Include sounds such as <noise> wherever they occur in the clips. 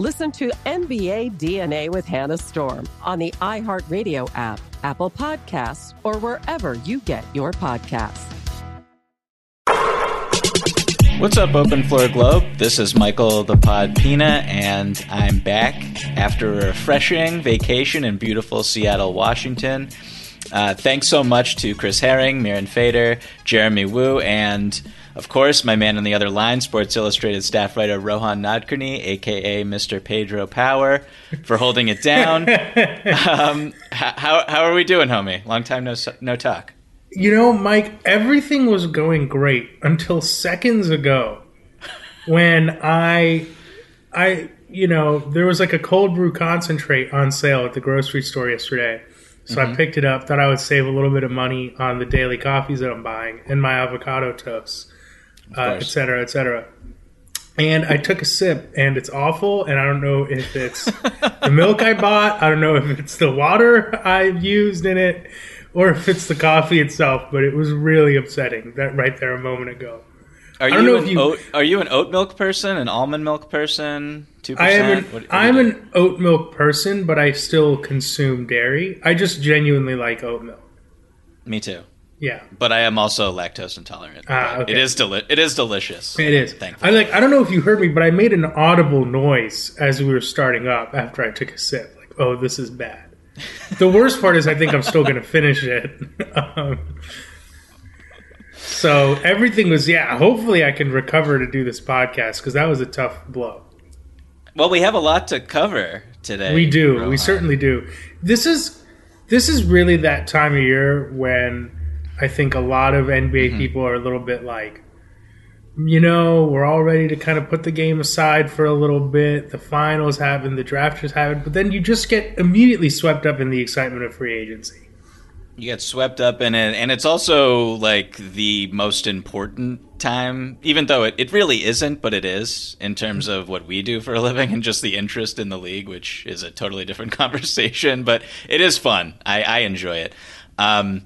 Listen to NBA DNA with Hannah Storm on the iHeartRadio app, Apple Podcasts, or wherever you get your podcasts. What's up, Open Floor Globe? This is Michael the Pod Pina, and I'm back after a refreshing vacation in beautiful Seattle, Washington. Uh, thanks so much to Chris Herring, Mirin Fader, Jeremy Woo, and of course, my man on the other line, Sports Illustrated staff writer Rohan Nadkarni, aka Mr. Pedro Power, for holding it down. <laughs> um, how, how are we doing, homie? Long time no no talk. You know, Mike, everything was going great until seconds ago when I I you know, there was like a cold brew concentrate on sale at the grocery store yesterday. So mm-hmm. I picked it up, thought I would save a little bit of money on the daily coffees that I'm buying and my avocado toast, uh, et cetera, et cetera. And I took a sip, and it's awful. And I don't know if it's <laughs> the milk I bought. I don't know if it's the water I've used in it or if it's the coffee itself, but it was really upsetting that right there a moment ago. Are you, an you, oat, are you an oat milk person, an almond milk person? Two I am an, what, what I'm an oat milk person, but I still consume dairy. I just genuinely like oat milk. Me too. Yeah, but I am also lactose intolerant. Ah, okay. It is deli- It is delicious. It is. I like. I don't know if you heard me, but I made an audible noise as we were starting up after I took a sip. Like, oh, this is bad the worst part is I think I'm still going to finish it. Um, so everything was yeah. Hopefully I can recover to do this podcast because that was a tough blow. Well, we have a lot to cover today. We do. Rohan. We certainly do. This is this is really that time of year when I think a lot of NBA mm-hmm. people are a little bit like you know, we're all ready to kind of put the game aside for a little bit. The finals happen, the draft just happened, but then you just get immediately swept up in the excitement of free agency. You get swept up in it, and it's also like the most important time, even though it, it really isn't, but it is in terms of what we do for a living and just the interest in the league, which is a totally different <laughs> conversation, but it is fun. I, I enjoy it. Um,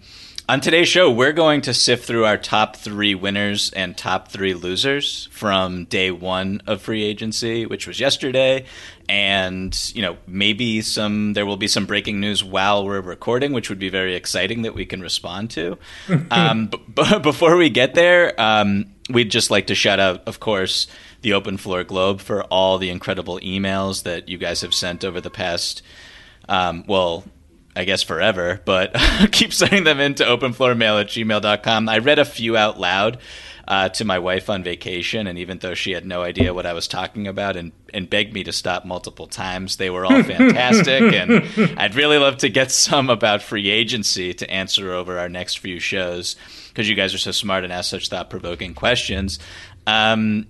on today's show, we're going to sift through our top three winners and top three losers from day one of free agency, which was yesterday. And, you know, maybe some, there will be some breaking news while we're recording, which would be very exciting that we can respond to. <laughs> um, but <laughs> before we get there, um, we'd just like to shout out, of course, the Open Floor Globe for all the incredible emails that you guys have sent over the past um, well, I guess forever, but <laughs> keep sending them into openfloormail at gmail.com. I read a few out loud. uh, to my wife on vacation, and even though she had no idea what I was talking about and, and begged me to stop multiple times, they were all <laughs> fantastic. and I'd really love to get some about free agency to answer over our next few shows because you guys are so smart and ask such thought provoking questions. Um,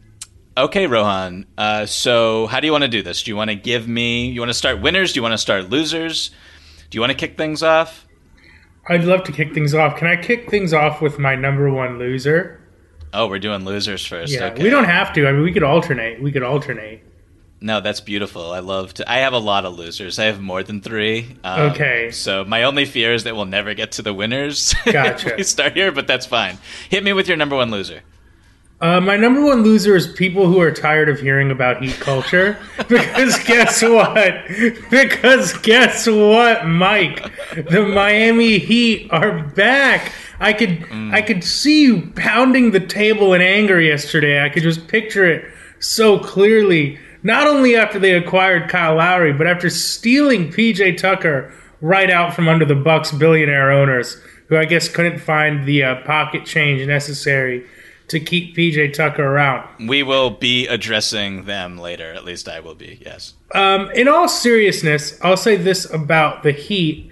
okay, Rohan. Uh, so, how do you want to do this? Do you want to give me? You want to start winners? Do you want to start losers? Do you want to kick things off? I'd love to kick things off. Can I kick things off with my number one loser? Oh, we're doing losers first. Yeah, okay. we don't have to. I mean, we could alternate. We could alternate. No, that's beautiful. I love to. I have a lot of losers. I have more than three. Um, Okay. So my only fear is that we'll never get to the winners. <laughs> Gotcha. we start here, but that's fine. Hit me with your number one loser. Uh, my number one loser is people who are tired of hearing about heat culture. <laughs> because guess what? Because guess what, Mike? The Miami Heat are back. I could I could see you pounding the table in anger yesterday. I could just picture it so clearly. Not only after they acquired Kyle Lowry, but after stealing PJ Tucker right out from under the Bucks billionaire owners, who I guess couldn't find the uh, pocket change necessary to keep PJ Tucker around. We will be addressing them later. At least I will be. Yes. Um, in all seriousness, I'll say this about the Heat.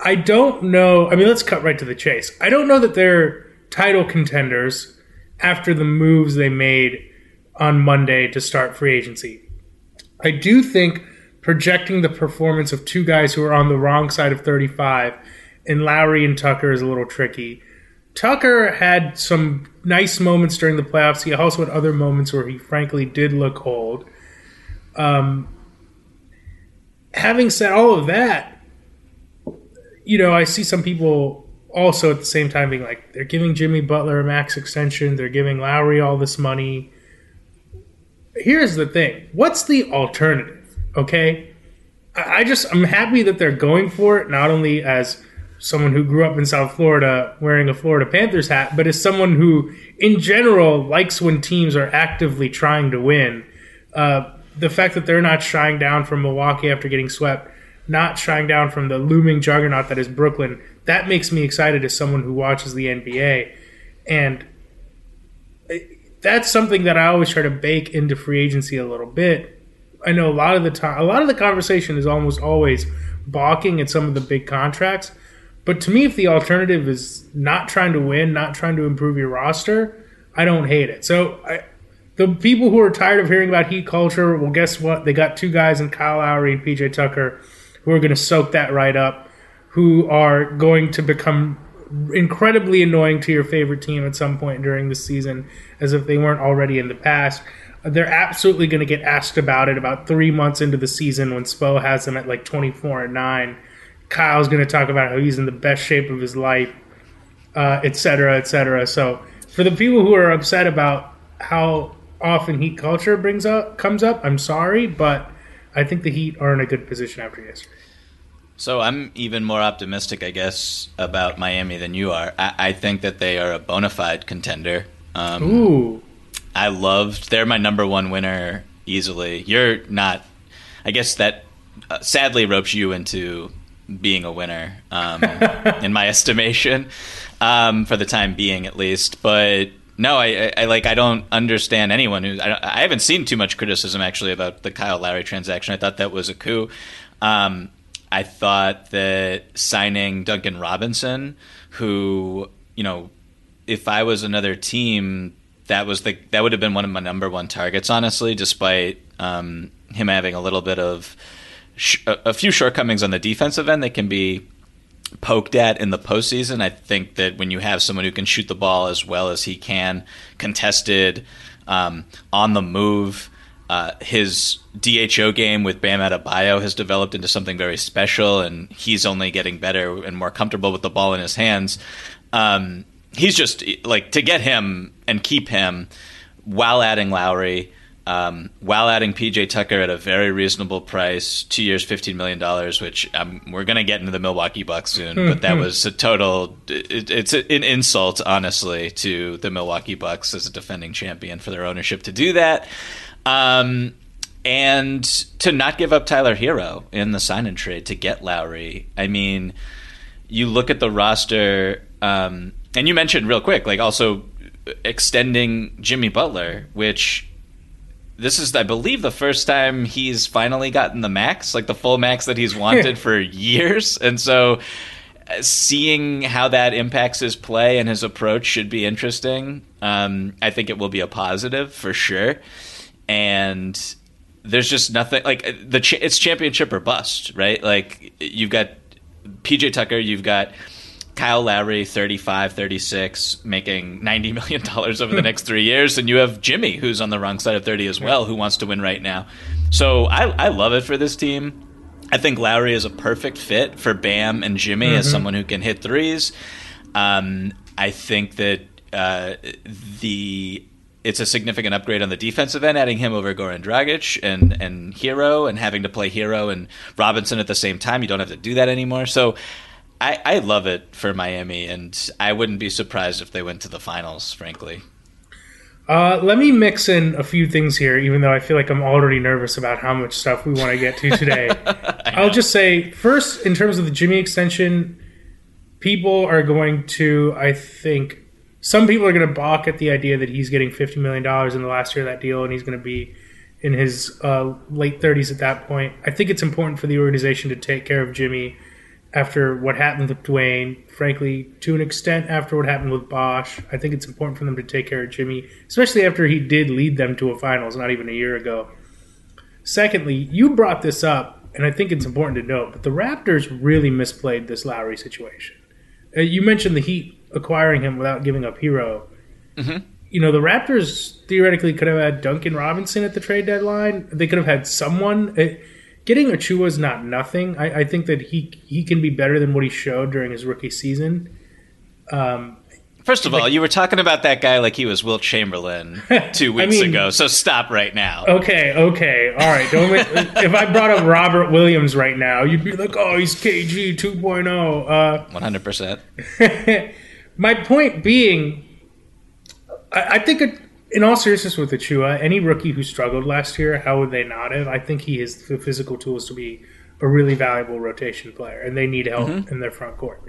I don't know. I mean, let's cut right to the chase. I don't know that they're title contenders after the moves they made on Monday to start free agency. I do think projecting the performance of two guys who are on the wrong side of 35 and Lowry and Tucker is a little tricky. Tucker had some nice moments during the playoffs. He also had other moments where he frankly did look old. Um, having said all of that, you know, I see some people also at the same time being like, they're giving Jimmy Butler a max extension, they're giving Lowry all this money. Here's the thing what's the alternative? Okay? I I just, I'm happy that they're going for it, not only as someone who grew up in South Florida wearing a Florida Panthers hat, but as someone who, in general, likes when teams are actively trying to win. Uh, the fact that they're not shying down from Milwaukee after getting swept, not shying down from the looming juggernaut that is Brooklyn, that makes me excited as someone who watches the NBA. And that's something that I always try to bake into free agency a little bit. I know a lot of the time, a lot of the conversation is almost always balking at some of the big contracts. But to me, if the alternative is not trying to win, not trying to improve your roster, I don't hate it. So I, the people who are tired of hearing about heat culture, well, guess what? They got two guys in Kyle Lowry and PJ Tucker who are going to soak that right up, who are going to become incredibly annoying to your favorite team at some point during the season, as if they weren't already in the past. They're absolutely going to get asked about it about three months into the season when Spo has them at like 24 and 9. Kyle's going to talk about how he's in the best shape of his life, uh, et cetera, et cetera. So for the people who are upset about how often heat culture brings up comes up, I'm sorry, but I think the Heat are in a good position after yesterday. So I'm even more optimistic, I guess, about Miami than you are. I, I think that they are a bona fide contender. Um, Ooh, I loved. They're my number one winner easily. You're not. I guess that uh, sadly ropes you into being a winner, um, <laughs> in my estimation, um, for the time being at least. But no, I, I, like. I don't understand anyone who. I, I haven't seen too much criticism actually about the Kyle Lowry transaction. I thought that was a coup. Um, I thought that signing Duncan Robinson, who you know, if I was another team, that was the that would have been one of my number one targets, honestly. Despite um, him having a little bit of sh- a, few shortcomings on the defensive end, that can be poked at in the postseason. I think that when you have someone who can shoot the ball as well as he can, contested, um, on the move. Uh, his DHO game with Bam Adebayo has developed into something very special, and he's only getting better and more comfortable with the ball in his hands. Um, he's just like to get him and keep him while adding Lowry, um, while adding PJ Tucker at a very reasonable price, two years, fifteen million dollars. Which um, we're going to get into the Milwaukee Bucks soon, but that was a total. It, it's an insult, honestly, to the Milwaukee Bucks as a defending champion for their ownership to do that. Um, and to not give up Tyler Herro in the sign and trade to get Lowry. I mean, you look at the roster, um, and you mentioned real quick, like also extending Jimmy Butler, which this is, I believe, the first time he's finally gotten the max, like the full max that he's wanted <laughs> for years. And so uh, seeing how that impacts his play and his approach should be interesting. Um, I think it will be a positive for sure. And there's just nothing like the ch- it's championship or bust, right? Like you've got PJ Tucker, you've got Kyle Lowry, 35, 36, making $90 million over the next three years. And you have Jimmy, who's on the wrong side of 30 as well, who wants to win right now. So I, I love it for this team. I think Lowry is a perfect fit for Bam and Jimmy mm-hmm. as someone who can hit threes. Um, I think that uh, the it's a significant upgrade on the defensive end, adding him over Goran Dragic and and Herro, and having to play Herro and Robinson at the same time. You don't have to do that anymore. So I, I love it for Miami, and I wouldn't be surprised if they went to the finals. Frankly. Uh, let me mix in a few things here, even though I feel like I'm already nervous about how much stuff we want to get to <laughs> today. I'll just say, first, in terms of the Jimmy extension, people are going to, I think, some people are going to balk at the idea that he's getting $50 million in the last year of that deal and he's going to be in his uh, late 30s at that point. I think it's important for the organization to take care of Jimmy after what happened with Dwayne, frankly, to an extent after what happened with Bosh, I think it's important for them to take care of Jimmy, especially after he did lead them to a finals not even a year ago. Secondly, you brought this up, and I think it's important to note, but the Raptors really misplayed this Lowry situation. Uh, you mentioned the Heat acquiring him without giving up Herro. Mm-hmm. You know, the Raptors theoretically could have had Duncan Robinson at the trade deadline. They could have had someone. It, getting Achiuwa is not nothing. I, I, think that he he can be better than what he showed during his rookie season. Um, First of like, all, you were talking about that guy like he was Wilt Chamberlain <laughs> two weeks I mean, ago. So stop right now. Okay, okay, all right. Don't <laughs> if I brought up Robert Williams right now, you'd be like, "Oh, he's KG 2.0." Uh, One hundred percent. <laughs> My point being, I, I think it, in all seriousness with Achiuwa, any rookie who struggled last year, how would they not have? I think he has the physical tools to be a really valuable rotation player, and they need help mm-hmm. in their front court.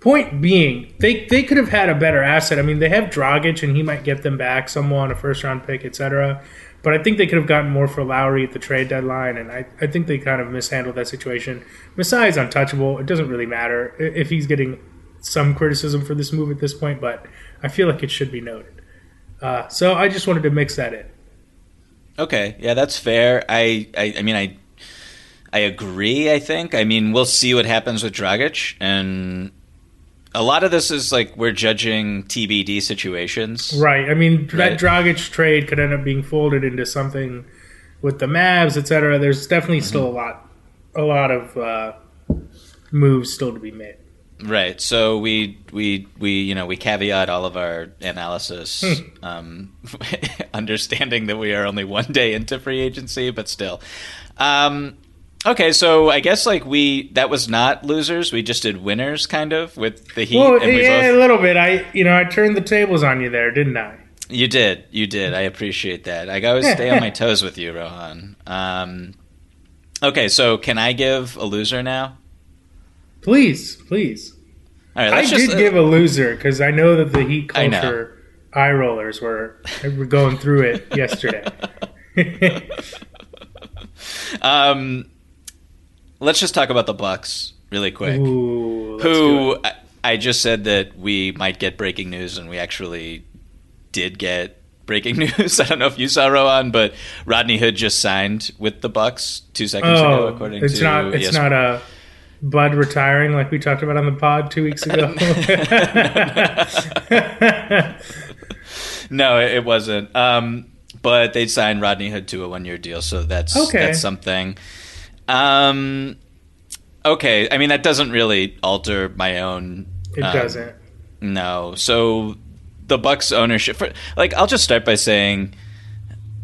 Point being, they they could have had a better asset. I mean, they have Dragic, and he might get them back someone, a first round pick, etc. But I think they could have gotten more for Lowry at the trade deadline, and I, I think they kind of mishandled that situation. Masai is untouchable. It doesn't really matter if he's getting some criticism for this move at this point, but I feel like it should be noted. Uh, so I just wanted to mix that in. Okay, yeah, that's fair. I, I, I mean, I, I agree. I think. I mean, we'll see what happens with Dragic, and a lot of this is like we're judging TBD situations, right? I mean, right? that Dragic trade could end up being folded into something with the Mavs, etc. There's definitely mm-hmm. still a lot, a lot of uh, moves still to be made. Right. So we we we you know we caveat all of our analysis, hmm. um, <laughs> understanding that we are only one day into free agency, but still. Um, okay, so I guess like we that was not losers. We just did winners, kind of with the Heat. Well, we yeah, both... a little bit. I you know I turned the tables on you there, didn't I? You did. You did. I appreciate that. I always stay on my toes with you, Rohan. Um, okay, so can I give a loser now? Please, please. I just, did uh, give a loser because I know that the heat culture eye rollers were were going through it <laughs> yesterday. <laughs> um, let's just talk about the Bucks really quick. Ooh, who I, I just said that we might get breaking news, and we actually did get breaking <laughs> news. I don't know if you saw Rohan, but Rodney Hood just signed with the Bucks two seconds oh, ago. According it's to not, it's not a Bud retiring, like we talked about on the pod two weeks ago. <laughs> <laughs> no, it wasn't. Um, but they signed Rodney Hood to a one-year deal, so that's okay. that's something. Um, okay, I mean that doesn't really alter my own. It um, doesn't. No, so the Bucks ownership, for, like, I'll just start by saying,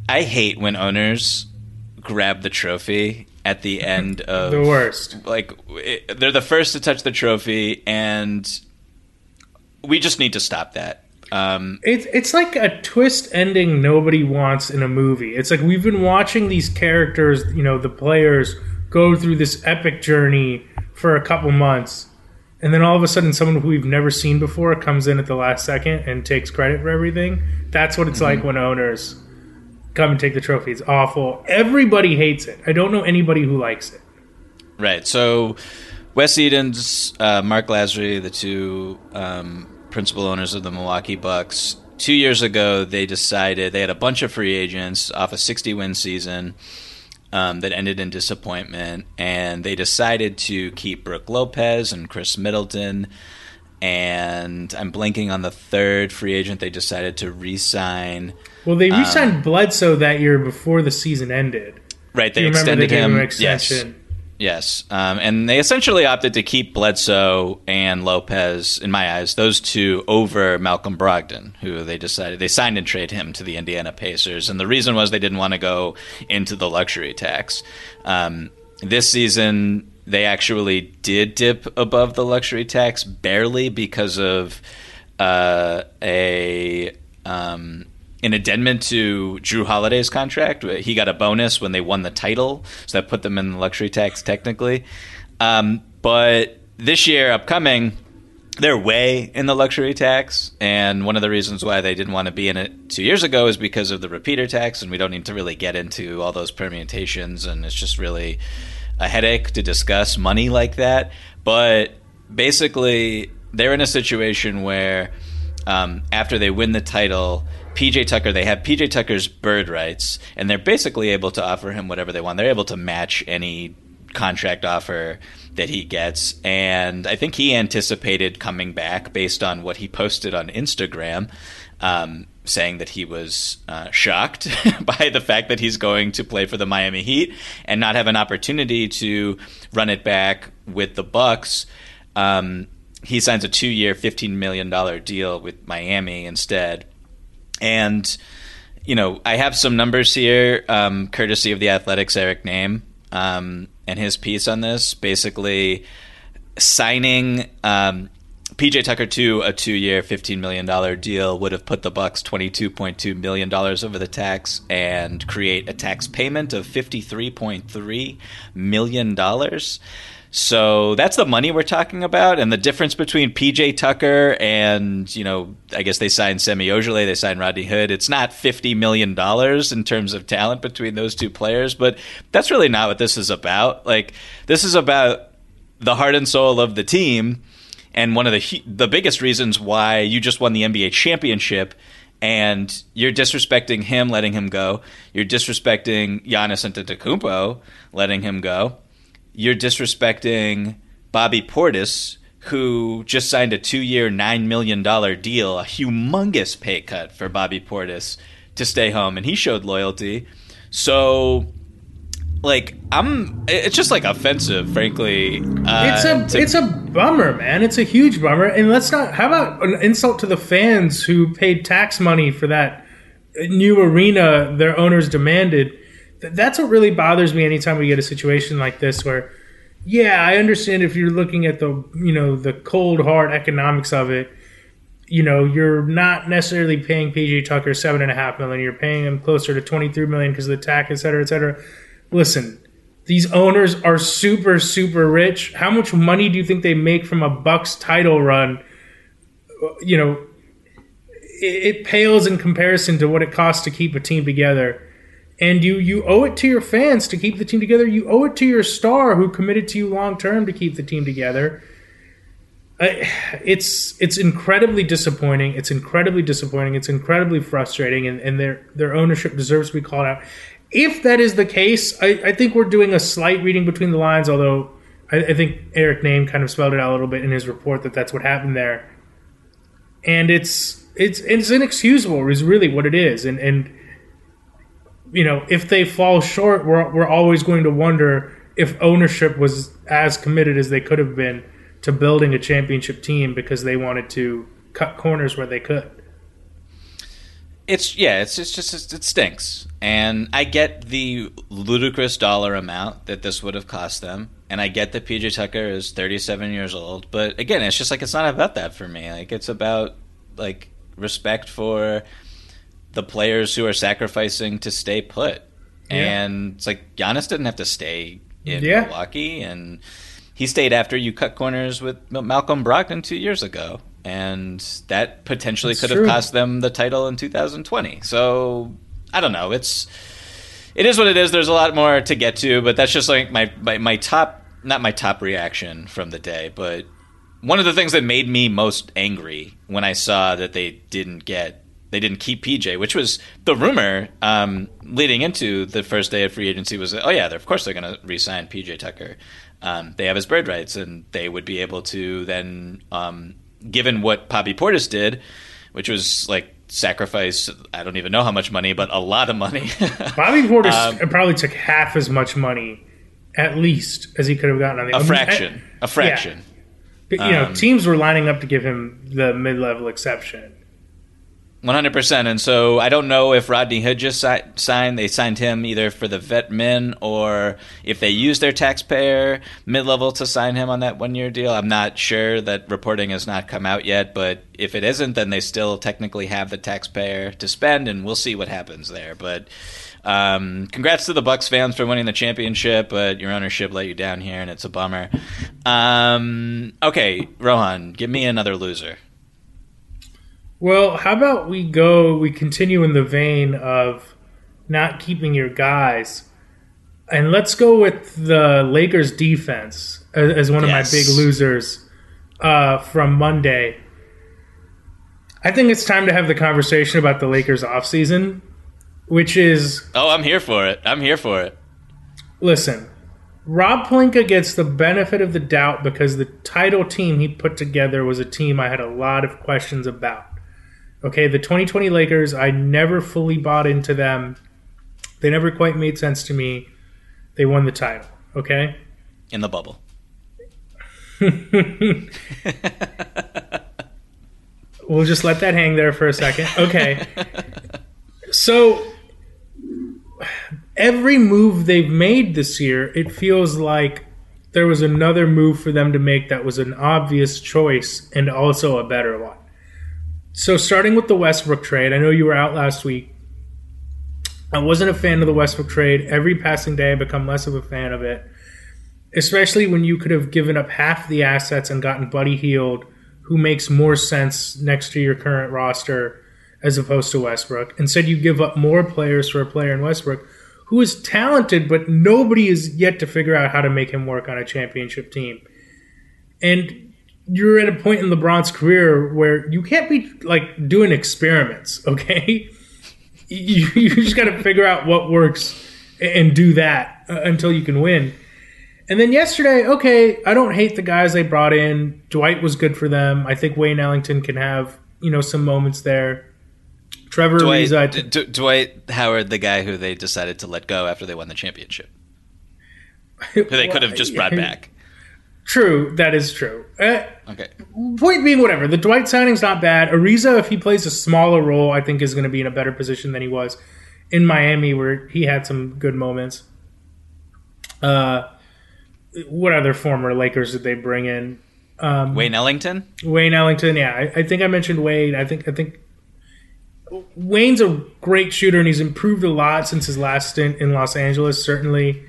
I hate when owners grab the trophy at the end <laughs> of the worst. Like it, they're the first to touch the trophy, and we just need to stop that. Um, it's it's like a twist ending nobody wants in a movie. It's like we've been watching these characters, you know, the players go through this epic journey for a couple months, and then all of a sudden someone who we've never seen before comes in at the last second and takes credit for everything. That's what it's mm-hmm. like when owners come and take the trophy. It's awful. Everybody hates it. I don't know anybody who likes it. Right. So Wes Edens, uh, Marc Lasry, the two um, principal owners of the Milwaukee Bucks, two years ago they decided they had a bunch of free agents off a 60 win season um, that ended in disappointment, and they decided to keep Brook Lopez and Khris Middleton. And I'm blanking on the third free agent they decided to re-sign. Well, they re-signed um, Bledsoe that year before the season ended. Right, they extended him. him yes, Yes, um, and they essentially opted to keep Bledsoe and Lopez, in my eyes, those two over Malcolm Brogdon, who they decided they signed and trade him to the Indiana Pacers, and the reason was they didn't want to go into the luxury tax. Um, this season, they actually did dip above the luxury tax barely because of uh, a um, an addendum to Jrue Holiday's contract. He got a bonus when they won the title, so that put them in the luxury tax technically. Um, but this year, upcoming, they're way in the luxury tax, and one of the reasons why they didn't want to be in it two years ago is because of the repeater tax, and we don't need to really get into all those permutations, and it's just really a headache to discuss money like that. But basically, they're in a situation where um, after they win the title PJ Tucker, they have PJ Tucker's bird rights, and they're basically able to offer him whatever they want. They're able to match any contract offer that he gets. And I think he anticipated coming back based on what he posted on Instagram, um, saying that he was uh, shocked <laughs> by the fact that he's going to play for the Miami Heat and not have an opportunity to run it back with the Bucks. Um, he signs a two-year, fifteen million dollar deal with Miami instead. And you know, I have some numbers here, um, courtesy of the Athletics Eric Nehm um, and his piece on this. Basically, signing um, PJ Tucker to a two-year, fifteen million dollar deal would have put the Bucks twenty-two point two million dollars over the tax and create a tax payment of fifty-three point three million dollars. So that's the money we're talking about, and the difference between PJ Tucker and you know, I guess they signed Semi Ojeleye, they signed Rodney Hood. It's not fifty million dollars in terms of talent between those two players, but that's really not what this is about. Like this is about the heart and soul of the team, and one of the the biggest reasons why you just won the NBA championship and you're disrespecting him, letting him go. You're disrespecting Giannis Antetokounmpo, letting him go you're disrespecting Bobby Portis, who just signed a two-year, nine million dollar deal, a humongous pay cut for Bobby Portis to stay home, and he showed loyalty. So, like, I'm. It's just like offensive, frankly. Uh, it's a to, it's a bummer, man. It's a huge bummer. And let's not. How about an insult to the fans who paid tax money for that new arena their owners demanded? That's what really bothers me anytime we get a situation like this where yeah i understand if you're looking at the you know the cold hard economics of it you know you're not necessarily paying pj tucker seven and a half million you're paying him closer to 23 million because of the tax et cetera et cetera. Listen these owners are super super rich. How much money do you think they make from a bucks title run? You know it, it pales in comparison to what it costs to keep a team together and you you owe it to your fans to keep the team together. You owe it to your star who committed to you long term to keep the team together. it's it's incredibly disappointing. It's incredibly disappointing. It's incredibly frustrating, and, and their their ownership deserves to be called out. If that is the case, I, I think we're doing a slight reading between the lines. Although I, I think Eric Nehm kind of spelled it out a little bit in his report that that's what happened there, and it's it's it's inexcusable. Is really what it is, and and you know, if they fall short, we're we're always going to wonder if ownership was as committed as they could have been to building a championship team because they wanted to cut corners where they could. It's yeah, it's it's just it stinks, and I get the ludicrous dollar amount that this would have cost them, and I get that PJ Tucker is 37 years old, but again, it's just like it's not about that for me. Like it's about like respect for the players who are sacrificing to stay put. Yeah. And it's like Giannis didn't have to stay in yeah. Milwaukee, and he stayed after you cut corners with Malcolm Brogdon two years ago, and that potentially That's could true. have cost them the title in 2020. So I don't know. It's it is what it is. There's a lot more to get to, but that's just like my my, my top not my top reaction from the day, but one of the things that made me most angry when I saw that they didn't get they didn't keep PJ, which was the rumor um, leading into the first day of free agency was oh yeah, of course they're going to re-sign PJ Tucker. Um, they have his bird rights, and they would be able to then, um, given what Bobby Portis did, which was like sacrifice I don't even know how much money, but a lot of money. <laughs> Bobby Portis Um, probably took half as much money, at least, as he could have gotten on the a fraction, a fraction. But, you know, Um, teams were lining up to give him the mid-level exception. One hundred percent, and so I don't know if Rodney Hood just si- signed. They signed him either for the vet min or if they used their taxpayer mid level to sign him on that one year deal. I'm not sure. That reporting has not come out yet, but if it isn't, then they still technically have the taxpayer to spend, and we'll see what happens there. But um, congrats to the Bucks fans for winning the championship, but your ownership let you down here, and it's a bummer. Um, okay, Rohan, give me another loser. Well, how about we go? We continue in the vein of not keeping your guys, and let's go with the Lakers defense as, as one of my big losers uh, from Monday. I think it's time to have the conversation about the Lakers offseason, which is Oh, I'm here for it. I'm here for it. listen. Rob Pelinka gets the benefit of the doubt because the title team he put together was a team I had a lot of questions about. Okay, the 2020 Lakers, I never fully bought into them. They never quite made sense to me. They won the title. Okay? in the bubble. <laughs> We'll just let that hang there for a second. Okay. so every move they've made this year, it feels like there was another move for them to make that was an obvious choice and also a better one. So starting with the Westbrook trade, I know you were out last week. I wasn't a fan of the Westbrook trade. Every passing day I become less of a fan of it. Especially when you could have given up half the assets and gotten Buddy Hield, who makes more sense next to your current roster as opposed to Westbrook. Instead, you give up more players for a player in Westbrook who is talented, but nobody is yet to figure out how to make him work on a championship team. And you're at a point in LeBron's career where you can't be like doing experiments, <laughs> okay? You, you just got to figure out what works and do that uh, until you can win. And then yesterday, okay, I don't hate the guys they brought in. Dwight was good for them. I think Wayne Ellington can have you know some moments there. Trevor Dwight, Ariza, D- D- Dwight Howard, the guy who they decided to let go after they won the championship, <laughs> who they could have just brought <laughs> back. True, that is true. Uh, Okay, point being, whatever. The Dwight signing's not bad. Ariza, if he plays a smaller role, I think is going to be in a better position than he was in Miami, where he had some good moments. Uh, what other former Lakers did they bring in? Um, Wayne Ellington. Wayne Ellington, yeah, I, I think I mentioned Wade. I think I think Wayne's a great shooter and he's improved a lot since his last stint in Los Angeles. Certainly,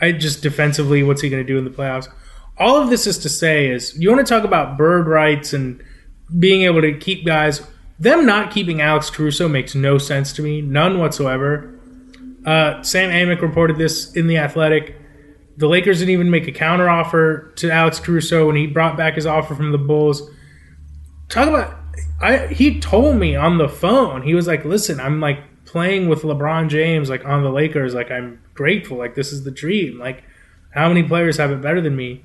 I just defensively, what's he going to do in the playoffs? All of this is to say is you want to talk about bird rights and being able to keep guys. Them not keeping Alex Caruso makes no sense to me, none whatsoever. Uh, Sam Amick reported this in the Athletic. The Lakers didn't even make a counteroffer to Alex Caruso when he brought back his offer from the Bulls. Talk about I he told me on the phone. He was like, "Listen, I'm like playing with LeBron James like on the Lakers. Like I'm grateful. Like this is the dream. Like how many players have it better than me?"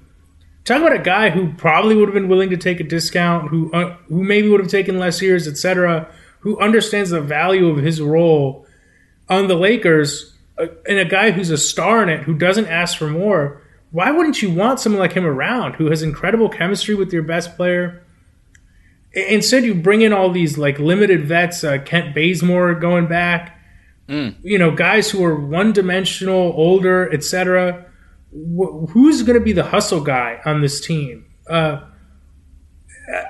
Talk about a guy who probably would have been willing to take a discount, who uh, who maybe would have taken less years, etc. Who understands the value of his role on the Lakers, uh, and a guy who's a star in it, who doesn't ask for more. Why wouldn't you want someone like him around, who has incredible chemistry with your best player? Instead, you bring in all these like limited vets, uh, Kent Bazemore going back, you know, guys who are one dimensional, older, etc. Wh- who's going to be the hustle guy on this team? Uh,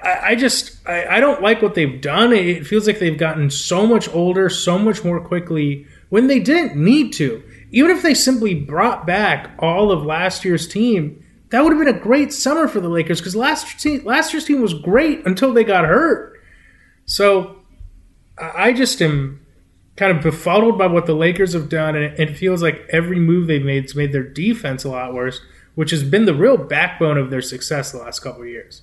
I, I just I, I don't like what they've done. It feels like they've gotten so much older, so much more quickly when they didn't need to. Even if they simply brought back all of last year's team, that would have been a great summer for the Lakers because last team, last year's team was great until they got hurt. So I just am kind of befuddled by what the Lakers have done, and it feels like every move they've made has made their defense a lot worse, which has been the real backbone of their success the last couple of years.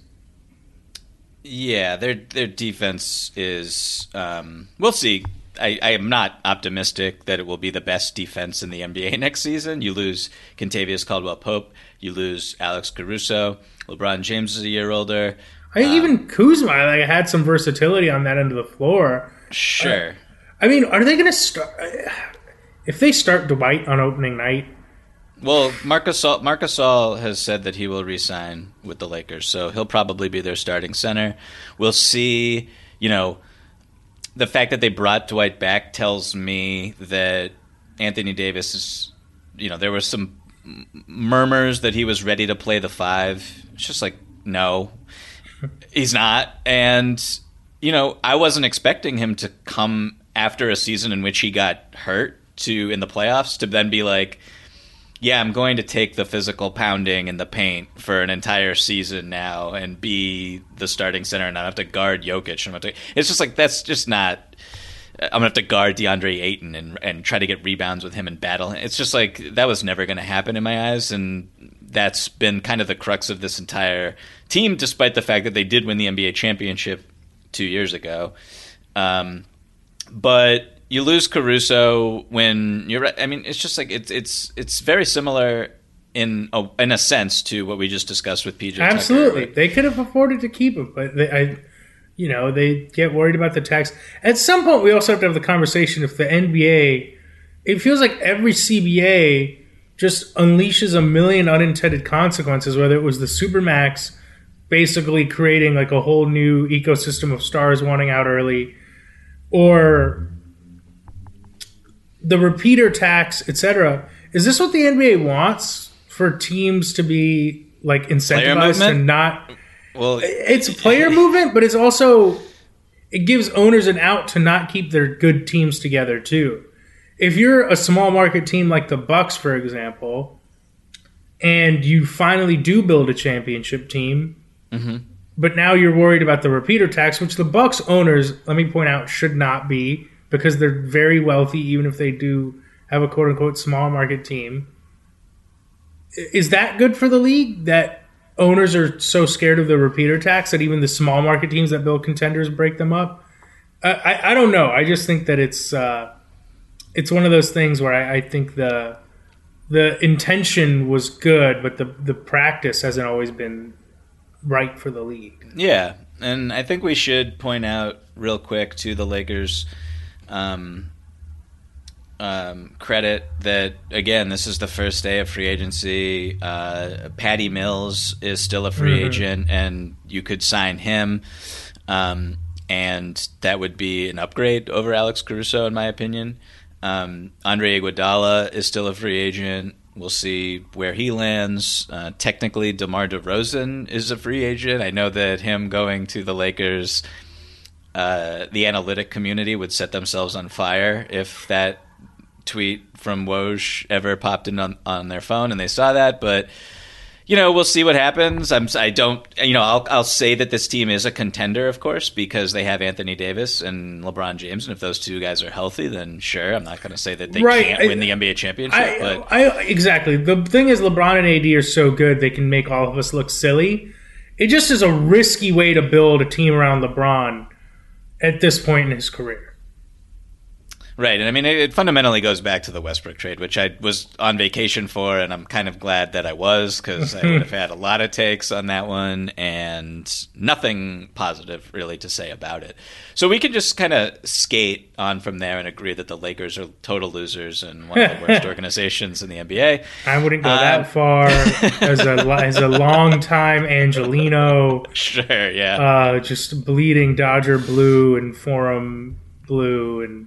Yeah, their their defense is. Um, we'll see. I, I, am not optimistic that it will be the best defense in the NBA <laughs> next season. You lose Kentavious Caldwell Pope, you lose Alex Caruso. LeBron James is a year older. I um, even Kuzma like had some versatility on that end of the floor. Sure. Uh, I mean, are they going to start? If they start Dwight on opening night, well, Marcus Gasol, Marc Gasol has said that he will resign with the Lakers, so he'll probably be their starting center. We'll see. You know, the fact that they brought Dwight back tells me that Anthony Davis is. You know, there were some murmurs that he was ready to play the five. It's just like no, he's not. And you know, I wasn't expecting him to come after a season in which he got hurt to in the playoffs to then be like yeah, I'm going to take the physical pounding and the paint for an entire season now and be the starting center and i have to guard Jokic. And to, it's just like that's just not. I'm gonna have to guard DeAndre Ayton and and try to get rebounds with him and battle. It's just like that was never going to happen in my eyes, and that's been kind of the crux of this entire team, despite the fact that they did win the NBA championship two years ago. Um, but you lose Caruso when you're. I mean, it's just like it's it's it's very similar in a, in a sense to what we just discussed with PJ. Absolutely, Tucker. they could have afforded to keep him, but they, I, you know, they get worried about the tax. At some point, we also have to have the conversation if the NBA. It feels like every CBA just unleashes a million unintended consequences. Whether it was the supermax, basically creating like a whole new ecosystem of stars wanting out early, or the repeater tax, etc. Is this what the NBA wants for teams to be like incentivized and not? Well, it's a player movement, but it's also it gives owners an out to not keep their good teams together too. If you're a small market team like the Bucks, for example, and you finally do build a championship team, mm-hmm. But now you're worried about the repeater tax, which the Bucks owners, let me point out, should not be because they're very wealthy, even if they do have a quote unquote small market team. Is that good for the league that owners are so scared of the repeater tax that even the small market teams that build contenders break them up? I, I, I don't know. I just think that it's uh, it's one of those things where I, I think the the intention was good, but the the practice hasn't always been right for the league. Yeah, and I think we should point out real quick to the Lakers um, um, credit that again, this is the first day of free agency. Uh, Patty Mills is still a free mm-hmm. agent, and you could sign him, um, and that would be an upgrade over Alex Caruso, in my opinion. Um, Andre Iguodala is still a free agent. We'll see where he lands. Uh, technically, DeMar DeRozan is a free agent. I know that him going to the Lakers uh, the analytic community would set themselves on fire if that tweet from Woj ever popped in on, on their phone and they saw that. But you know, we'll see what happens. I'm I don't you know I'll I'll say that this team is a contender, of course, because they have Anthony Davis and LeBron James, and if those two guys are healthy, then sure, I'm not going to say that they right. can't I, win the NBA championship. I, but I, exactly the thing is, LeBron and AD are so good they can make all of us look silly. It just is a risky way to build a team around LeBron at this point in his career. Right, and I mean, it, it, fundamentally goes back to the Westbrook trade, which I was on vacation for, and I'm kind of glad that I was because I would have had a lot of takes on that one and nothing positive really to say about it. So we can just kind of skate on from there and agree that the Lakers are total losers and one of the <laughs> worst organizations in the NBA. I wouldn't go um, that far <laughs> as a as a long time Angelino. Sure, yeah, uh, just bleeding Dodger blue and Forum blue and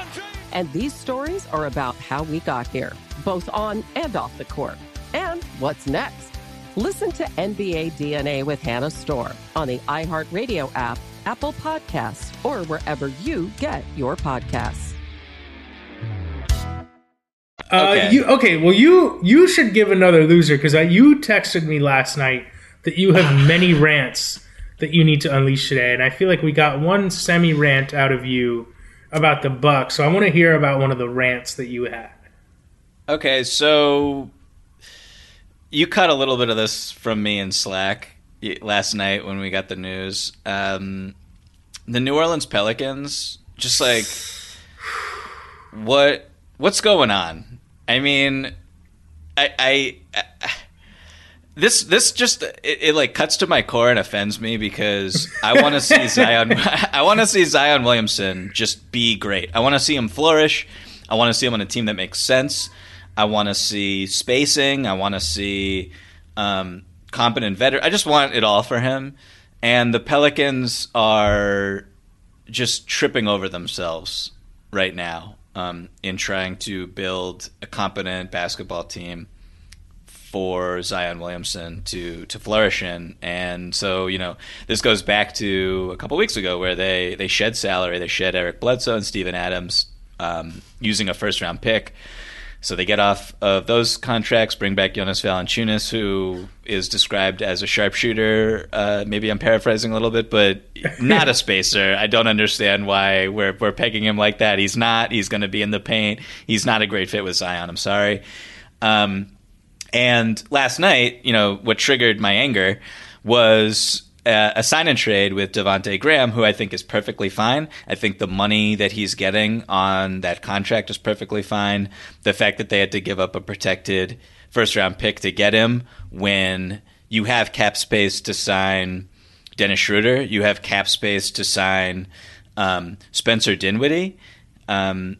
James. And these stories are about how we got here, both on and off the court. And what's next? Listen to NBA DNA with Hannah Storm on the iHeartRadio app, Apple Podcasts, or wherever you get your podcasts. Uh, Okay. You okay? Well, you you should give another loser because you texted me last night that you have <sighs> many rants that you need to unleash today, and I feel like we got one semi rant out of you about the Bucks. So I want to hear about one of the rants that you had. Okay, so you cut a little bit of this from me in Slack last night when we got the news. Um, the New Orleans Pelicans, just like <sighs> what what's going on? I mean, I, I, I this this just it, it like cuts to my core and offends me because I want to see <laughs> Zion. <laughs> I want to see Zion Williamson just be great. I want to see him flourish. I want to see him on a team that makes sense. I want to see spacing. I want to see um, competent veteran. I just want it all for him. And the Pelicans are just tripping over themselves right now um, in trying to build a competent basketball team for Zion Williamson to to flourish in. And so, you know, this goes back to a couple weeks ago where they they shed salary, they shed Eric Bledsoe and Steven Adams um, using a first round pick. So they get off of those contracts, bring back Jonas Valanciunas, who is described as a sharpshooter. Uh, maybe I'm paraphrasing a little bit, but not a <laughs> spacer. I don't understand why we're we're pegging him like that. He's not. He's going to be in the paint. He's not a great fit with Zion. I'm sorry. Um, and last night, you know, what triggered my anger was uh, a sign and trade with Devonte Graham, who I think is perfectly fine. I think the money that he's getting on that contract is perfectly fine. The fact that they had to give up a protected first round pick to get him when you have cap space to sign Dennis Schroeder, you have cap space to sign um, Spencer Dinwiddie. Um,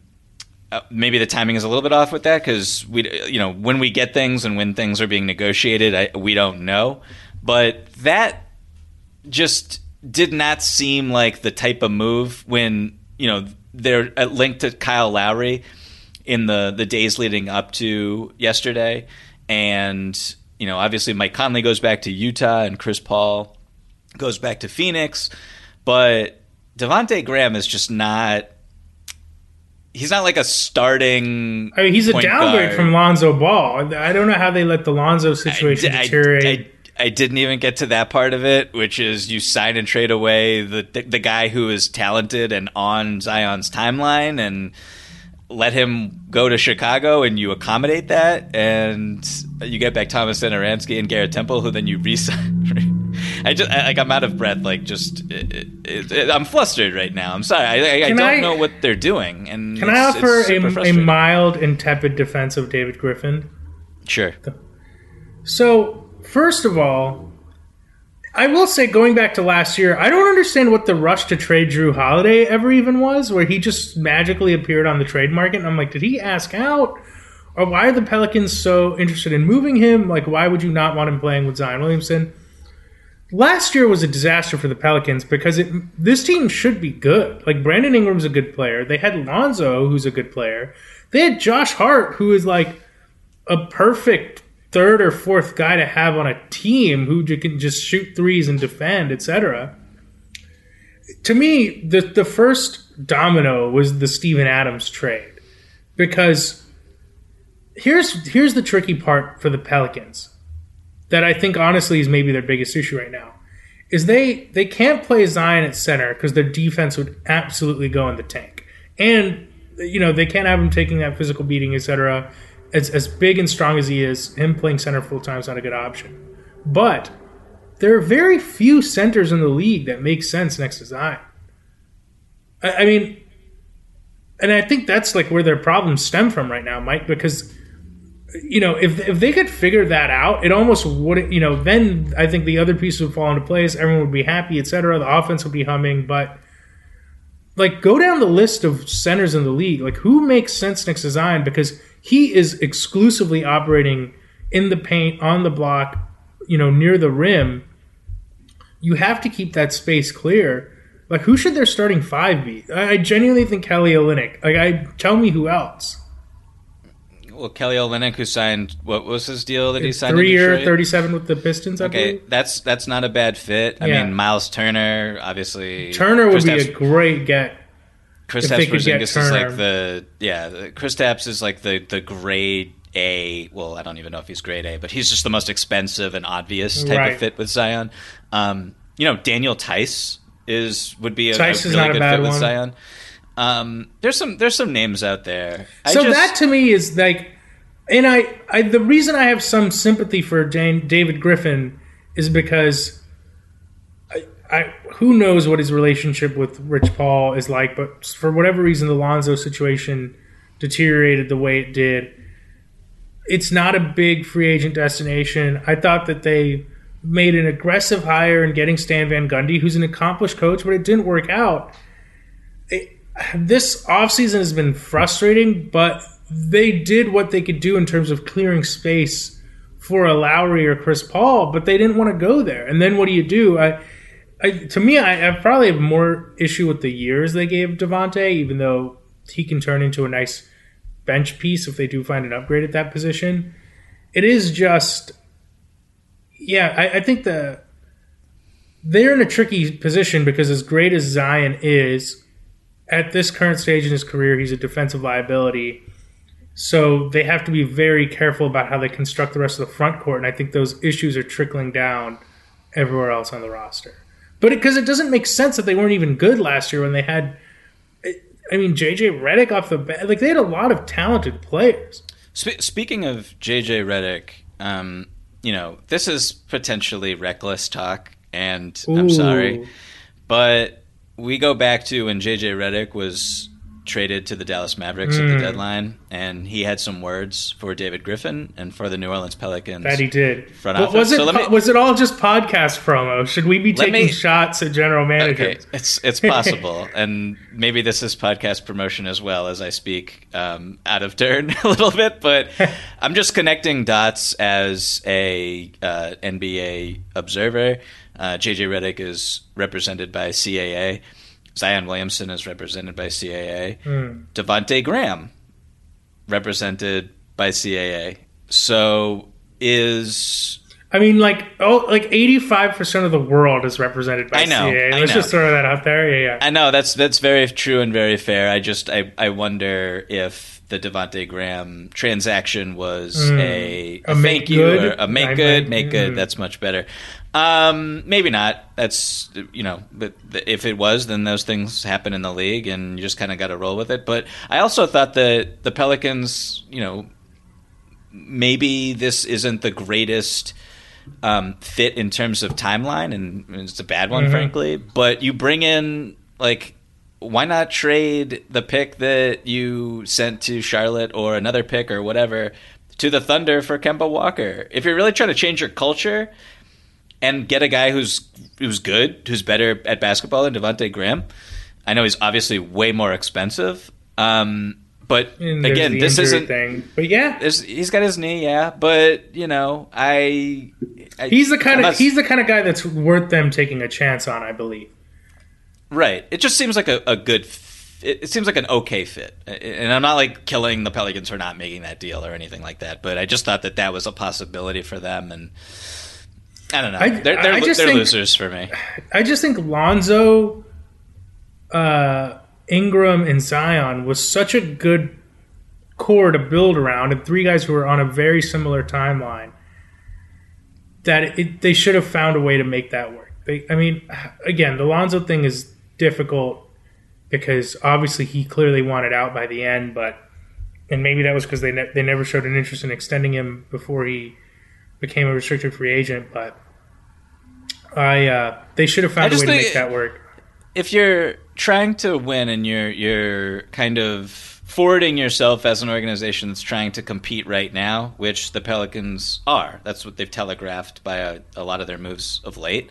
uh, maybe the timing is a little bit off with that because we, you know, when we get things and when things are being negotiated, I, we don't know. but that just did not seem like the type of move when you know they're linked to Kyle Lowry in the the days leading up to yesterday, and you know obviously Mike Conley goes back to Utah and Chris Paul goes back to Phoenix, but Devonte Graham is just not. He's not like a starting. I mean, he's a downgrade guard. from Lonzo Ball. I don't know how they let the Lonzo situation I- deteriorate. I, I didn't even get to that part of it, which is you sign and trade away the the, the guy who is talented and on Zion's timeline, and let him go to Chicago, and you accommodate that, and you get back Thomas Satoransky and Garrett Temple, who then you resign. <laughs> I just I, like I'm out of breath. Like just it, it, it, I'm flustered right now. I'm sorry. I, I, I don't I- know what they're doing. And Can I offer a, a mild and tepid defense of David Griffin? Sure. So, first of all, I will say, going back to last year, I don't understand what the rush to trade Jrue Holiday ever even was, where he just magically appeared on the trade market. And I'm like, did he ask out? Or why are the Pelicans so interested in moving him? Like, why would you not want him playing with Zion Williamson? Last year was a disaster for the Pelicans because it, this team should be good. Like, Brandon Ingram's a good player. They had Lonzo, who's a good player. They had Josh Hart, who is like a perfect third or fourth guy to have on a team who can just shoot threes and defend, etc. To me, the the first domino was the Steven Adams trade because here's here's the tricky part for the Pelicans that I think honestly is maybe their biggest issue right now is they they can't play Zion at center because their defense would absolutely go in the tank. And you know they can't have him taking that physical beating etc as, as big and strong as he is him playing center full time is not a good option. But there are very few centers in the league that make sense next to Zion. I, I mean and I think that's like where their problems stem from right now Mike because you know, if if they could figure that out, it almost wouldn't. You know, then I think the other pieces would fall into place. Everyone would be happy, etc. The offense would be humming. But like, go down the list of centers in the league. Like, who makes sense next to Zion because he is exclusively operating in the paint, on the block, you know, near the rim. You have to keep that space clear. Like, who should their starting five be? I genuinely think Kelly Olynyk. Like, I tell me who else. Well, Kelly Olynyk, who signed what was his deal that he signed? Three year, thirty-seven with the Pistons. I Okay, believe. that's that's not a bad fit. I Yeah. mean, Miles Turner, obviously. Turner would be a great get. Kristaps Porzingis is like the yeah. Chris Tapps is like the the grade A. Well, I don't even know if he's grade A, but he's just the most expensive and obvious type Right. of fit with Zion. Um, you know, Daniel Theis is would be a, Theis a is really good bad fit with. Zion. Um, there's some there's some names out there. I So just- that to me is like, and I, I the reason I have some sympathy for Dan, David Griffin is because I, I who knows what his relationship with Rich Paul is like, but for whatever reason, the Lonzo situation deteriorated the way it did. It's not a big free agent destination. I thought that they made an aggressive hire in getting Stan Van Gundy, who's an accomplished coach, but it didn't work out. This offseason has been frustrating, but they did what they could do in terms of clearing space for a Lowry or Chris Paul, but they didn't want to go there. And then what do you do? I, I to me, I, I probably have more issue with the years they gave Devonte, even though he can turn into a nice bench piece if they do find an upgrade at that position. It is just, yeah, I, I think the they're in a tricky position because as great as Zion is, at this current stage in his career, he's a defensive liability. So they have to be very careful about how they construct the rest of the front court, and I think those issues are trickling down everywhere else on the roster. But because it, doesn't make sense that they weren't even good last year when they had, I mean, JJ Redick off the bat, like they had a lot of talented players. Spe- speaking of JJ Redick, um, you know, this is potentially reckless talk, and I'm sorry, but we go back to when JJ Redick was traded to the Dallas Mavericks at the Mm. deadline, and he had some words for David Griffin and for the New Orleans Pelicans. That he did. Front But office. was it So me- was it all just podcast promo? Should we be taking me- shots at general managers? Okay, it's it's possible, <laughs> and maybe this is podcast promotion as well as I speak um, out of turn <laughs> a little bit. But <laughs> I'm just connecting dots as a uh, NBA observer. Uh, JJ Redick is represented by CAA. Zion Williamson is represented by CAA. Hmm. Devonte Graham represented by CAA. So is I mean, like oh, like eighty five percent of the world is represented by I know, CAA. Let's know. just throw that out there. Yeah, yeah. I know that's that's very true and very fair. I just I, I wonder if the Devonte Graham transaction was Mm. a, A a, make thank you good? or a make I good, make good. mm. That's much better. Um, maybe not. That's you know, but if it was, then those things happen in the league, and you just kind of got to roll with it. But I also thought that the Pelicans, you know, maybe this isn't the greatest um, fit in terms of timeline, and it's a bad one, Mhm. frankly. But you bring in like, why not trade the pick that you sent to Charlotte or another pick or whatever to the Thunder for Kemba Walker? If you're really trying to change your culture and get a guy who's who's good, who's better at basketball than Devonte Graham, I know he's obviously way more expensive. Um, but again, this isn't thing. But yeah, he's got his knee, yeah. But you know, I, I he's the kind of not- he's the kind of guy that's worth them taking a chance on. I believe. Right. It just seems like a, a good. It, seems like an okay fit, and I'm not like killing the Pelicans for not making that deal or anything like that. But I just thought that that was a possibility for them, and I don't know. I- they're they're, I just they're think- losers for me. I just think Lonzo, uh, Ingram, and Zion was such a good core to build around, and three guys who were on a very similar timeline. That it, they should have found a way to make that work. They, I mean, again, the Lonzo thing is difficult because obviously he clearly wanted out by the end, but and maybe that was because they ne- they never showed an interest in extending him before he became a restricted free agent. But I uh, they should have found a way to make that work. if you're trying to win and you're you're kind of forwarding yourself as an organization that's trying to compete right now, which the Pelicans are. That's what they've telegraphed by a, a lot of their moves of late.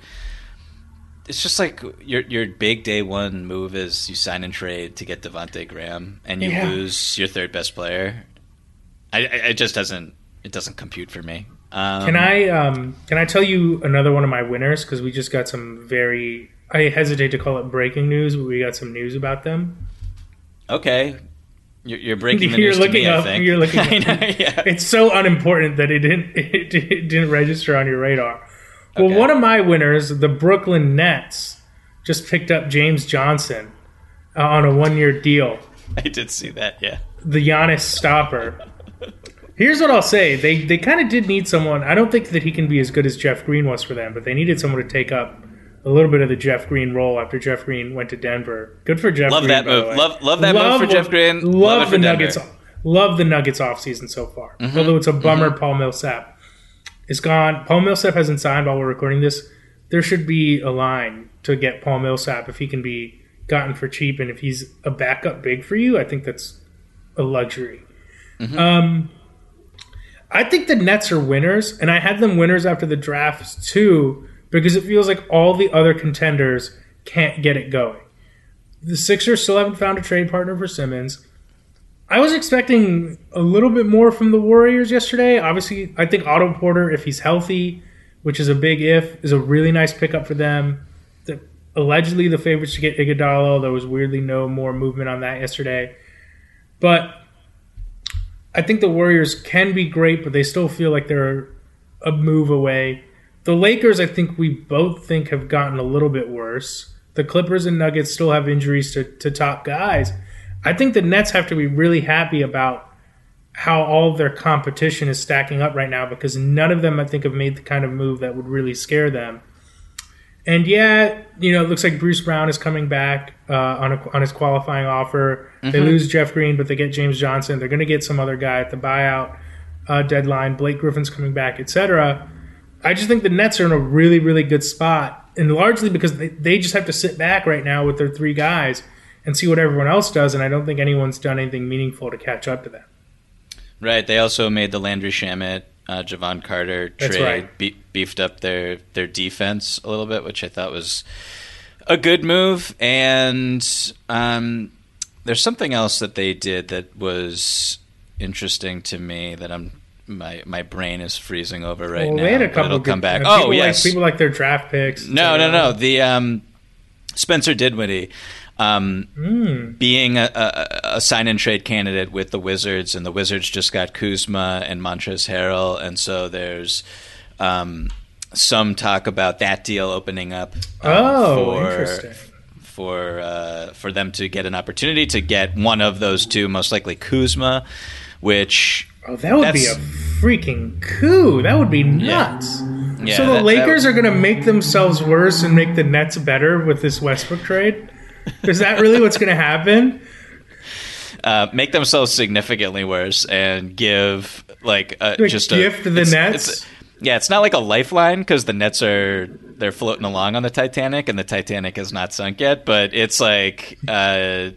It's just like your your big day one move is you sign and trade to get Devonte Graham, and you Yeah. lose your third best player. I, I it just doesn't it doesn't compute for me. Um, Can I um, can I tell you another one of my winners because we just got some very I hesitate to call it breaking news, but we got some news about them. Okay, you're, you're breaking the <laughs> you're news looking to me. up. I think You're looking. <laughs> I know, yeah. It's so unimportant that it didn't <laughs> it, didn't register on your radar. Well, Okay. one of my winners, the Brooklyn Nets, just picked up James Johnson uh, on a one year deal. <laughs> I did see that. Yeah. the Giannis stopper. <laughs> Here's what I'll say: they they kind of did need someone. I don't think that he can be as good as Jeff Green was for them, but they needed someone to take up a little bit of the Jeff Green role after Jeff Green went to Denver. Good for Jeff. Love Green, that move. Love- love that move for Jeff Green. Love, Love the Denver. Nuggets. Love the Nuggets off season so far. Mhm. Although it's a bummer, Paul Millsap is gone. Paul Millsap hasn't signed while we're recording this. There should be a line to get Paul Millsap if he can be gotten for cheap, and if he's a backup big for you, I think that's a luxury. Um, I think the Nets are winners, and I had them winners after the draft too, because it feels like all the other contenders can't get it going. The Sixers still haven't found a trade partner for Simmons. I was expecting a little bit more from the Warriors yesterday. Obviously, I think Otto Porter, if he's healthy, which is a big if, is a really nice pickup for them. The, allegedly, the favorites to get Iguodala. There was weirdly no more movement on that yesterday, but I think the Warriors can be great, but they still feel like they're a move away. The Lakers, I think we both think have gotten a little bit worse. The Clippers and Nuggets still have injuries to, to top guys. I think the Nets have to be really happy about how all of their competition is stacking up right now because none of them, I think, have made the kind of move that would really scare them. And yeah, you know, it looks like Bruce Brown is coming back uh, on a, on his qualifying offer. They Mhm. lose Jeff Green, but they get James Johnson. They're going to get some other guy at the buyout uh, deadline. Blake Griffin's coming back, etc. I just think the Nets are in a really, really good spot, and largely because they, they just have to sit back right now with their three guys and see what everyone else does. And I don't think anyone's done anything meaningful to catch up to them. Right. They also made the Landry Shamet, uh, Jevon Carter trade, right. be- beefed up their their defense a little bit, which I thought was a good move. And um, there's something else that they did that was interesting to me that I'm my my brain is freezing over right well, now. they had a couple. it'll come back. uh, Oh yes, like, people like their draft picks. no, no, no. The um, Spencer Dinwiddie um, Mm. being a, a, a sign and trade candidate with the Wizards, and the Wizards just got Kuzma and Montrezl Harrell, and so there's um, some talk about that deal opening up. um, Oh, for, interesting. For uh, for them to get an opportunity to get one of those two, most likely Kuzma, which Oh, that would be a freaking coup. That would be nuts. Yeah, so the that- that Lakers are going to make themselves worse and make the Nets better with this Westbrook trade. Is that really what's going to happen? uh, make themselves significantly worse and give like a, Like, just gift a the it's- Nets? it's- yeah, it's not like a lifeline because the Nets are they're floating along on the Titanic and the Titanic has not sunk yet. But it's like, uh,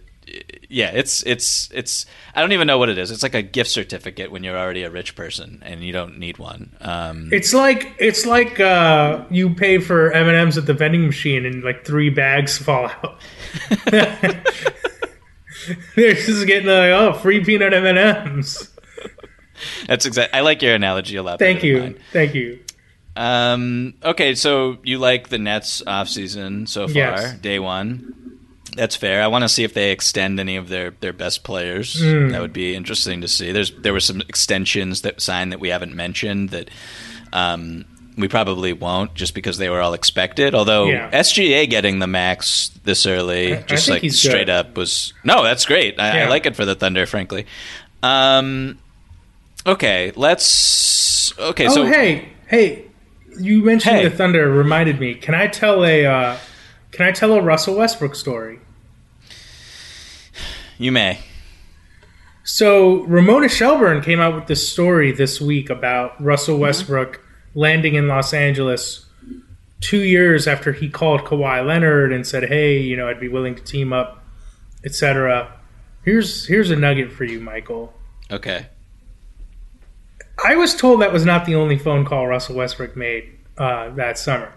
yeah, it's it's it's I don't even know what it is. It's like a gift certificate when you're already a rich person and you don't need one. Um, It's like it's like uh, you pay for M and M's at the vending machine and like three bags fall out. <laughs> <laughs> They're just getting like oh free peanut M and M's. that's exact. I like your analogy a lot. Thank you, thank you. Um, okay, so you like the Nets off season so far, Yes. day one. That's fair. I want to see if they extend any of their, their best players. Mm. That would be interesting to see. There's there were some extensions that signed that we haven't mentioned that um, we probably won't just because they were all expected. Although Yeah. SGA getting the max this early, I- I just think like straight good. up, was no. That's great. I, I like it for the Thunder, frankly. Um, okay, let's. Okay, oh so hey hey, you mentioned Hey. the Thunder reminded me. Can I tell a uh, can I tell a Russell Westbrook story? You may. So Ramona Shelburne came out with this story this week about Russell Westbrook landing in Los Angeles two years after he called Kawhi Leonard and said, "Hey, you know, I'd be willing to team up, etc." Here's here's a nugget for you, Michael. Okay. I was told that was not the only phone call Russell Westbrook made uh, that summer.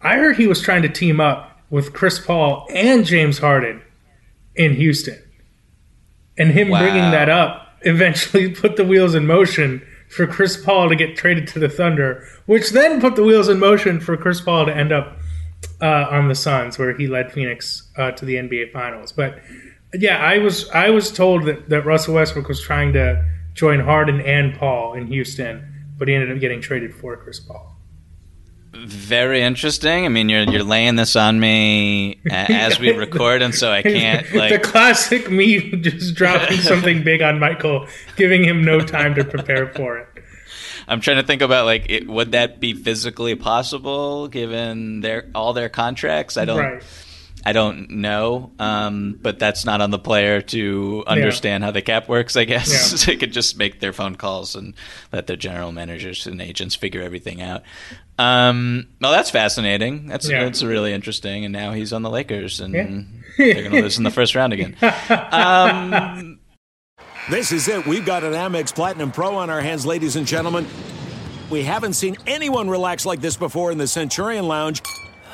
I heard he was trying to team up with Chris Paul and James Harden in Houston. And him Wow. bringing that up eventually <laughs> put the wheels in motion for Chris Paul to get traded to the Thunder, which then put the wheels in motion for Chris Paul to end up uh, on the Suns, where he led Phoenix uh, to the NBA Finals. But yeah, I was I was told that, that Russell Westbrook was trying to join Harden and Paul in Houston, but he ended up getting traded for Chris Paul. Very interesting. I mean, you're you're laying this on me <laughs> as we record, and so I can't Like... the classic me <laughs> just dropping <laughs> something big on Michael, giving him no time to prepare for it. I'm trying to think about like, it, would that be physically possible given their all their contracts? I don't. Right. I don't know, um, but that's not on the player to understand how the cap works. I guess Yeah. <laughs> they could just make their phone calls and let their general managers and agents figure everything out. Um, well, that's fascinating. That's Yeah. that's really interesting. And now he's on the Lakers, and Yeah. they're going to lose in the first round again. <laughs> Um, This is it. We've got an Amex Platinum Pro on our hands, ladies and gentlemen. We haven't seen anyone relax like this before in the Centurion Lounge.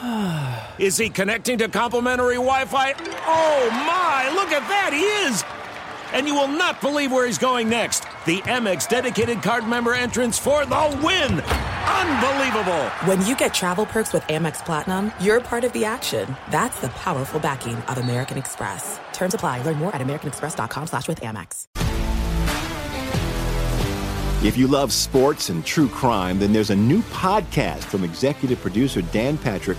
<sighs> Is he connecting to complimentary Wi Fi? Oh my, look at that, he is! And you will not believe where he's going next. The Amex dedicated card member entrance for the win! Unbelievable! When you get travel perks with Amex Platinum, you're part of the action. That's the powerful backing of American Express. Terms apply. Learn more at americanexpress.com slash with Amex. If you love sports and true crime, then there's a new podcast from executive producer Dan Patrick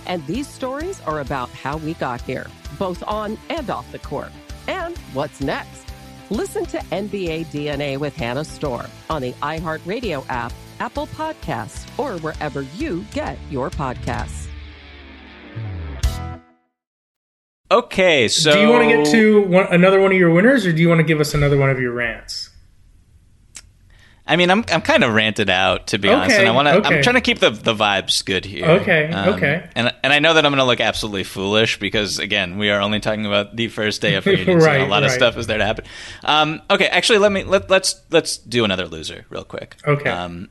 LeBron James. And these stories are about how we got here, both on and off the court. And what's next? Listen to NBA DNA with Hannah Storm on the iHeartRadio app, Apple Podcasts, or wherever you get your podcasts. Okay, so do you want to get to one, another one of your winners, or do you want to give us another one of your rants? I mean, I'm I'm kind of ranted out to be okay, honest, and I want to. Okay. I'm trying to keep the the vibes good here. Okay, um, okay. And and I know that I'm going to look absolutely foolish because again, we are only talking about the first day of <laughs> free agency. right, and a lot right. of stuff is there to happen. Um, okay, actually, let me let let's let's do another loser real quick. Okay. Um,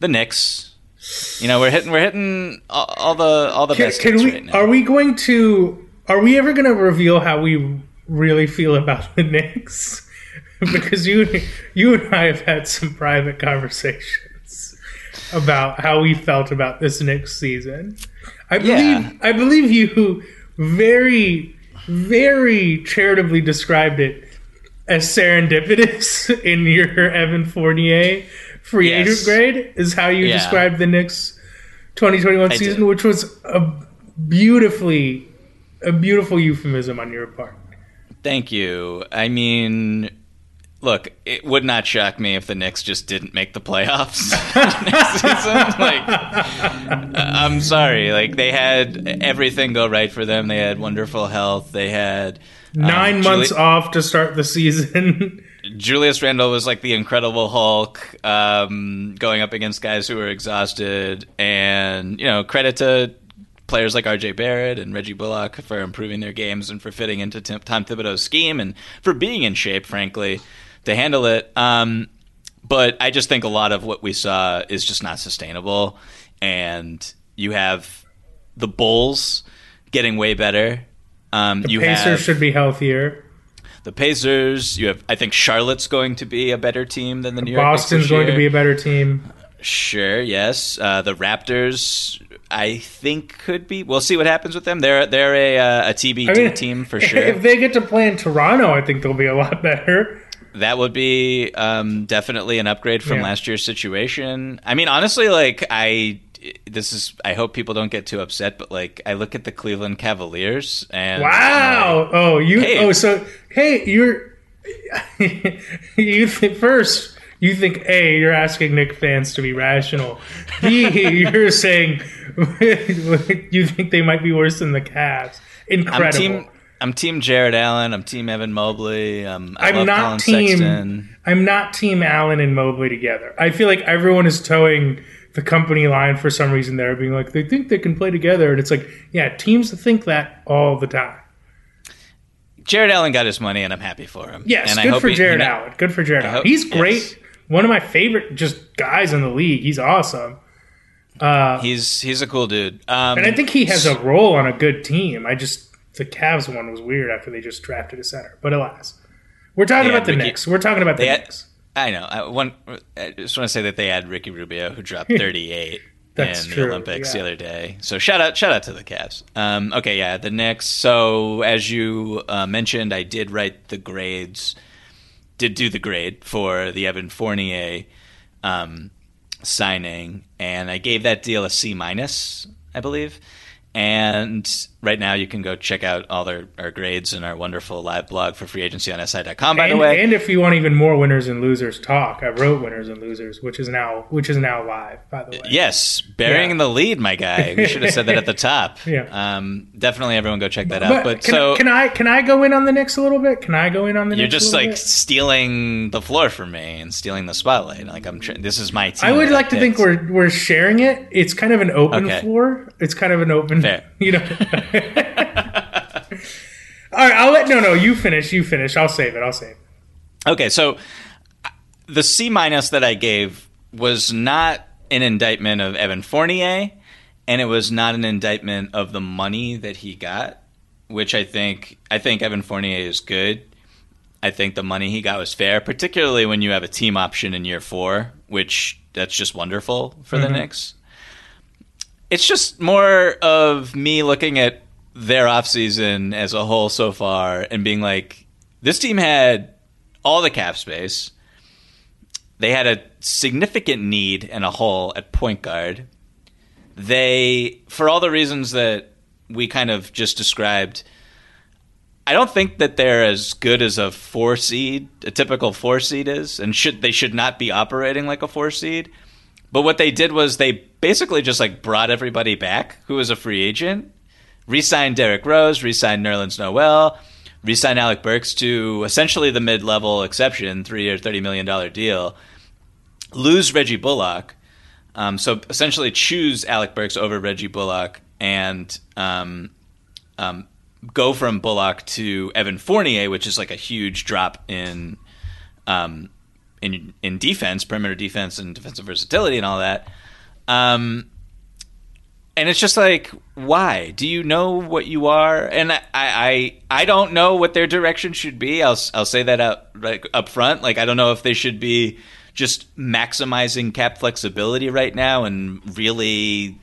the Knicks. You know, we're hitting we're hitting all, all the all the can, best can we, right. Are we going to? Are we ever going to reveal how we really feel about <laughs> the Knicks? <laughs> because you you and I have had some private conversations about how we felt about this next season. I believe yeah. I believe you very very charitably described it as serendipitous <laughs> in your Evan Fournier free yes. agent grade is how you yeah. described the Knicks 2021 I season, did. which was a beautifully a beautiful euphemism on your part. Thank you. I mean, look, it would not shock me if the Knicks just didn't make the playoffs <laughs> next season. <laughs> Like, I'm sorry, like they had everything go right for them. They had wonderful health. They had um, nine months Juli- off to start the season. <laughs> Julius Randle was like the Incredible Hulk, um, going up against guys who were exhausted, and you know, credit to players like RJ Barrett and Reggie Bullock for improving their games and for fitting into Tom Thibodeau's scheme and for being in shape, frankly to handle it. Um, but I just think a lot of what we saw is just not sustainable. And you have the Bulls getting way better. Um, the you Pacers have, should be healthier. The Pacers. You have. I think Charlotte's going to be a better team than the New York. Boston's going to be a better team. Sure. Yes. Uh, the Raptors. I think could be. We'll see what happens with them. They're they're a, uh, a TBD I mean, team for <laughs> sure. If they get to play in Toronto, I think they'll be a lot <laughs> better that would be um, definitely an upgrade from yeah. last year's situation. I mean, honestly, like I, this is. I hope people don't get too upset, but like I look at the Cleveland Cavaliers and wow, like, oh you, hey, oh so hey, you're <laughs> you think first you think a you're asking Nick fans to be rational. B <laughs> you're saying <laughs> you think they might be worse than the Cavs. Incredible. I'm team Jarrett Allen. I'm team Evan Mobley. Um, I am not Collin team. Sexton. I'm not team Allen and Mobley together. I feel like everyone is towing the company line for some reason. They're being like they think they can play together, and it's like, yeah, teams think that all the time. Jarrett Allen got his money, and I'm happy for him. Yes, and good for he, you know, Allen. Good for Jarrett Allen. He's great. Yes. One of my favorite just guys in the league. He's awesome. Uh, he's he's a cool dude, um, and I think he has a role on a good team. I just the Cavs one was weird after they just drafted a center. But alas, we're talking They about the Ricky- Knicks. We're talking about the had- Knicks. I know. I, one, I just want to say that they had Ricky Rubio, who dropped <laughs> 38 That's in true, the Olympics the other day. So shout out, shout out to the Cavs. Um, okay, yeah, the Knicks. So as you uh, mentioned, I did write the grades. Did do the grade for the Evan Fournier um, signing, and I gave that deal a C minus, I believe. And right now, you can go check out all our, our grades in our wonderful live blog for freeagency.si.com. By and, the way, and if you want even more winners and losers talk, I wrote winners and losers, which is now which is now live. By the way, Yes, bearing Yeah. the lead, my guy. We should have said that at the <laughs> top. Yeah. Um, definitely, everyone go check that out. But, can, so can I can I go in on the Knicks a little bit? Can I go in on the you're Knicks? just like bit? stealing the floor from me and stealing the spotlight. Like I'm. Tr- this is my team. I would like to think we're we're sharing it. It's kind of an open Okay. floor. It's kind of an open. Fair. <laughs> You know. <laughs> <laughs> All right, I'll let no no you finish. You finish. I'll save it. I'll save. it. Okay, so the C minus that I gave was not an indictment of Evan Fournier, and it was not an indictment of the money that he got, which I think I think Evan Fournier is good. I think the money he got was fair, particularly when you have a team option in year four, which that's just wonderful for the Mhm. Knicks. It's just more of me looking at their offseason as a whole so far and being like, this team had all the cap space. They had a significant need and a hole at point guard. They, for all the reasons that we kind of just described, I don't think that they're as good as a four seed, a typical four seed is, and should they should not be operating like a four seed. But what they did was they basically just like brought everybody back who was a free agent, re-signed Derrick Rose, re-signed Nerlens Noel, re-signed Alec Burks to essentially the mid-level exception, three-year, thirty million dollar deal. Lose Reggie Bullock, um, so essentially choose Alec Burks over Reggie Bullock and um, um, go from Bullock to Evan Fournier, which is like a huge drop in um, in in defense, perimeter defense, and defensive versatility, and all that. Um, and it's just like, why? Do you know what you are? And I, I, I don't know what their direction should be. I'll, I'll say that up, like up front. Like I don't know if they should be just maximizing cap flexibility right now and really,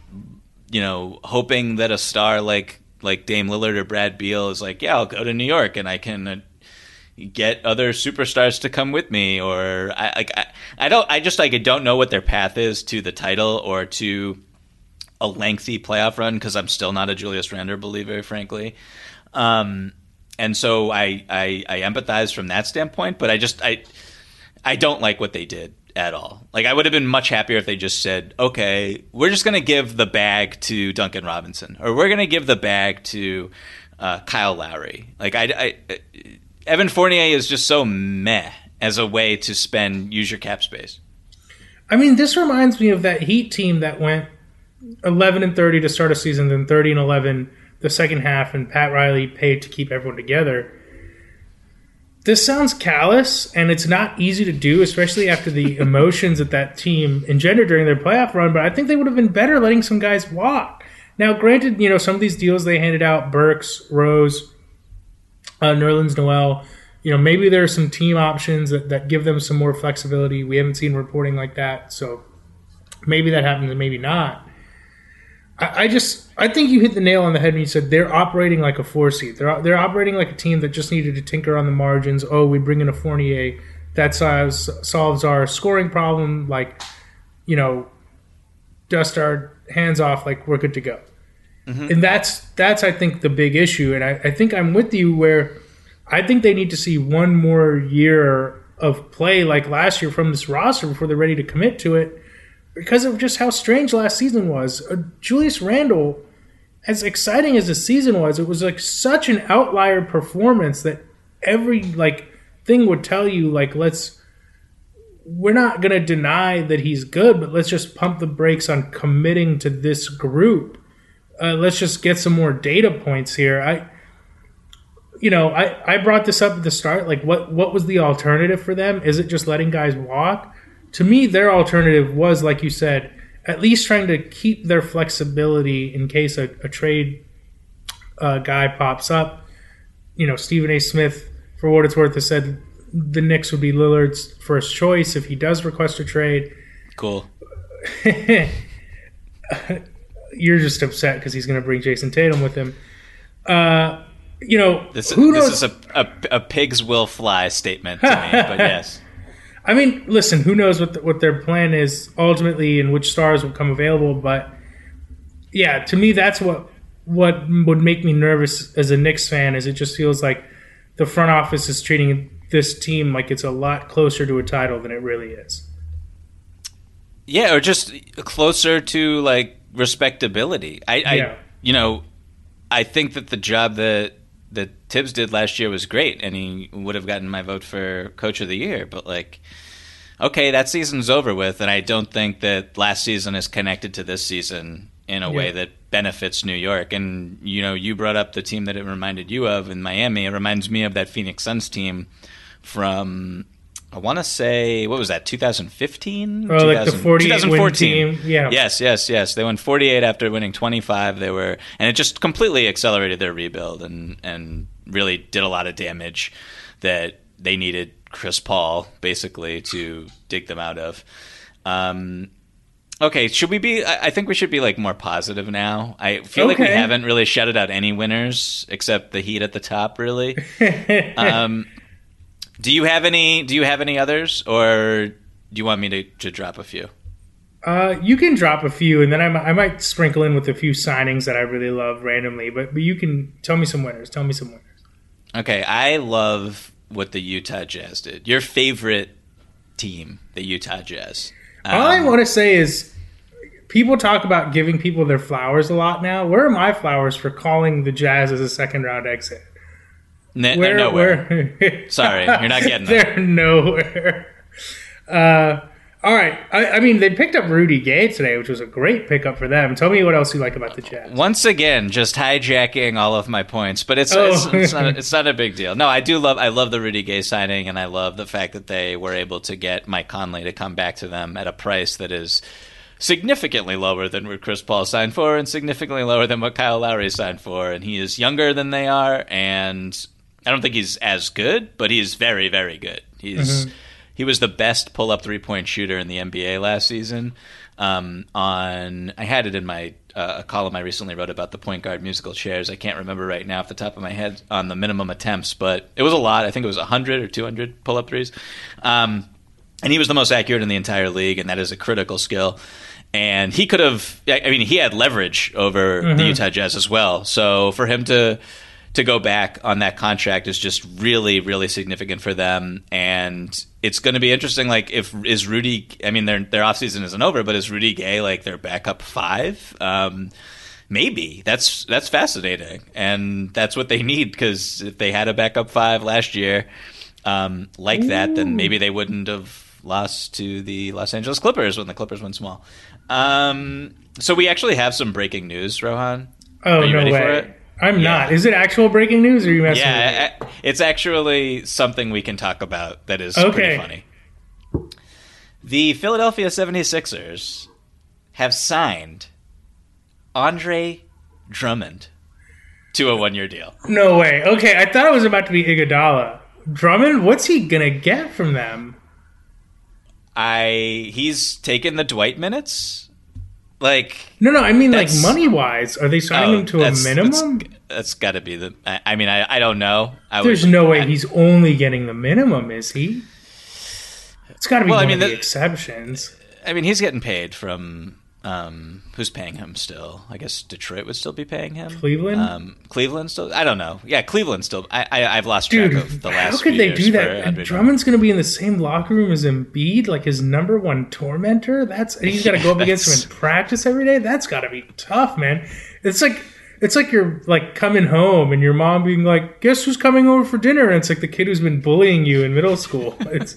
you know, hoping that a star like like Dame Lillard or Brad Beal is like, yeah, I'll go to New York and I can. Uh, get other superstars to come with me or I like I, I don't I just like I don't know what their path is to the title or to a lengthy playoff run because I'm still not a Julius Randle believer, frankly. Um, and so I, I I empathize from that standpoint, but I just I I don't like what they did at all. Like I would have been much happier if they just said, "Okay, we're just going to give the bag to Duncan Robinson, or we're going to give the bag to uh, Kyle Lowry." Like I, I Evan Fournier is just so meh as a way to spend use your cap space. I mean, this reminds me of that Heat team that went 11 and 30 to start a season, then 30 and 11 the second half, and Pat Riley paid to keep everyone together. This sounds callous, and it's not easy to do, especially after the <laughs> emotions that that team engendered during their playoff run. But I think they would have been better letting some guys walk. Now, granted, you know some of these deals they handed out, Burks, Rose, uh, Nerlens Noel. You know, maybe there are some team options that, that give them some more flexibility. We haven't seen reporting like that, so maybe that happens and maybe not. I, I just I think you hit the nail on the head when you said they're operating like a four seed. They're they're operating like a team that just needed to tinker on the margins. Oh, we bring in a Fournier that solves solves our scoring problem. Like, you know, dust our hands off. Like we're good to go. Mm-hmm. And that's that's I think the big issue. And I, I think I'm with you where I think they need to see one more year of play like last year from this roster before they're ready to commit to it because of just how strange last season was. Uh, Julius Randle, as exciting as the season was, it was like such an outlier performance that every like thing would tell you like let's we're not going to deny that he's good, but let's just pump the brakes on committing to this group. Uh, let's just get some more data points here. I, you know, I, I brought this up at the start. Like, what what was the alternative for them? Is it just letting guys walk? To me, their alternative was, like you said, at least trying to keep their flexibility in case a, a trade uh, guy pops up. You know, Stephen A. Smith, for what it's worth, has said the Knicks would be Lillard's first choice if he does request a trade. Cool. <laughs> You're just upset because he's going to bring Jayson Tatum with him. Uh, you know, This, who this knows? is a, a, a pigs will fly statement to me, <laughs> but yes. I mean, listen, who knows what the, what their plan is ultimately and which stars will come available, but yeah, to me that's what what would make me nervous as a Knicks fan is it just feels like the front office is treating this team like it's a lot closer to a title than it really is. Yeah, or just closer to like respectability. I, I you know, I think that the job that that Thibs did last year was great, and he would have gotten my vote for coach of the year. But like, okay, that season's over with, and I don't think that last season is connected to this season in a way that benefits New York. And you know, you brought up the team that it reminded you of in Miami. It reminds me of that Phoenix Suns team from. I want to say what was that? 2015? Oh, like the 48 2014. team, yeah. Yes, yes, yes. They won 48 after winning 25. They were, and it just completely accelerated their rebuild and and really did a lot of damage that they needed Chris Paul basically to dig them out of. Um, okay, should we be? I think we should be like more positive now. I feel like we haven't really shouted out any winners except the Heat at the top, really. <laughs> um, do you have any? Do you have any others, or do you want me to, to drop a few? Uh, you can drop a few, and then I, mi- I might sprinkle in with a few signings that I really love randomly. But but you can tell me some winners. Tell me some winners. Okay, I love what the Utah Jazz did. Your favorite team, the Utah Jazz. All I Um, want to say is, people talk about giving people their flowers a lot now. Where are my flowers for calling the Jazz as a second round exit? N- they're nowhere. where- Sorry, you're not getting <laughs> them. They're nowhere. Uh, all right. I, I mean, they picked up Rudy Gay today, which was a great pickup for them. Tell me what else you like about the Jazz. Once again, just hijacking all of my points, but it's Oh. it's, it's, not, it's not a big deal. No, I do love I love the Rudy Gay signing, and I love the fact that they were able to get Mike Conley to come back to them at a price that is significantly lower than what Chris Paul signed for, and significantly lower than what Kyle Lowry signed for. And he is younger than they are, and I don't think he's as good, but he's very very good. He's Mhm. he was the best pull up three point shooter in the NBA last season. Um, on I had it in my uh, a column I recently wrote about the point guard musical chairs. I can't remember right now off the top of my head on the minimum attempts, but it was a lot. I think it was 100 or 200 pull up threes. Um, and he was the most accurate in the entire league, and that is a critical skill. And he could have, I mean, he had leverage over the Mhm. Utah Jazz as well. So for him to to go back on that contract is just really, really significant for them. And it's going to be interesting. Like, if is Rudy? I mean, their their offseason isn't over, but is Rudy Gay like their backup five? Um, maybe that's that's fascinating, and that's what they need because if they had a backup five last year um, like that, then maybe they wouldn't have lost to the Los Angeles Clippers when the Clippers went small. Um, so we actually have some breaking news, Rohan. Oh Are you no ready way! for it? I'm not. Is it actual breaking news, or are you messing with me? Yeah, it's actually something we can talk about that is Okay. pretty funny. The Philadelphia 76ers have signed Andre Drummond to a one year deal. No way. Okay, I thought it was about to be Iguodala. Drummond, what's he gonna get from them? I he's taken the Dwight minutes. Like No, no, I mean like money wise. Are they signing oh, him to a minimum? That's, that's got to be the. I, I mean, I, I don't know. I There's would, no way I- he's only getting the minimum, is he? It's got to be Well, I one mean, of the the- exceptions. I mean, he's getting paid from um, who's paying him still? I guess Detroit would still be paying him. Cleveland? um, Cleveland still. I don't know. Yeah, Cleveland still. I, I I've lost Dude, track of the last. how could they do that? And Drummond's going to be in the same locker room as Embiid, like his number one tormentor. That's and he's got to go up <laughs> against him in practice every day. That's got to be tough, man. It's like it's like you're like coming home and your mom being like, "Guess who's coming over for dinner?" And it's like the kid who's been bullying you in middle school. It's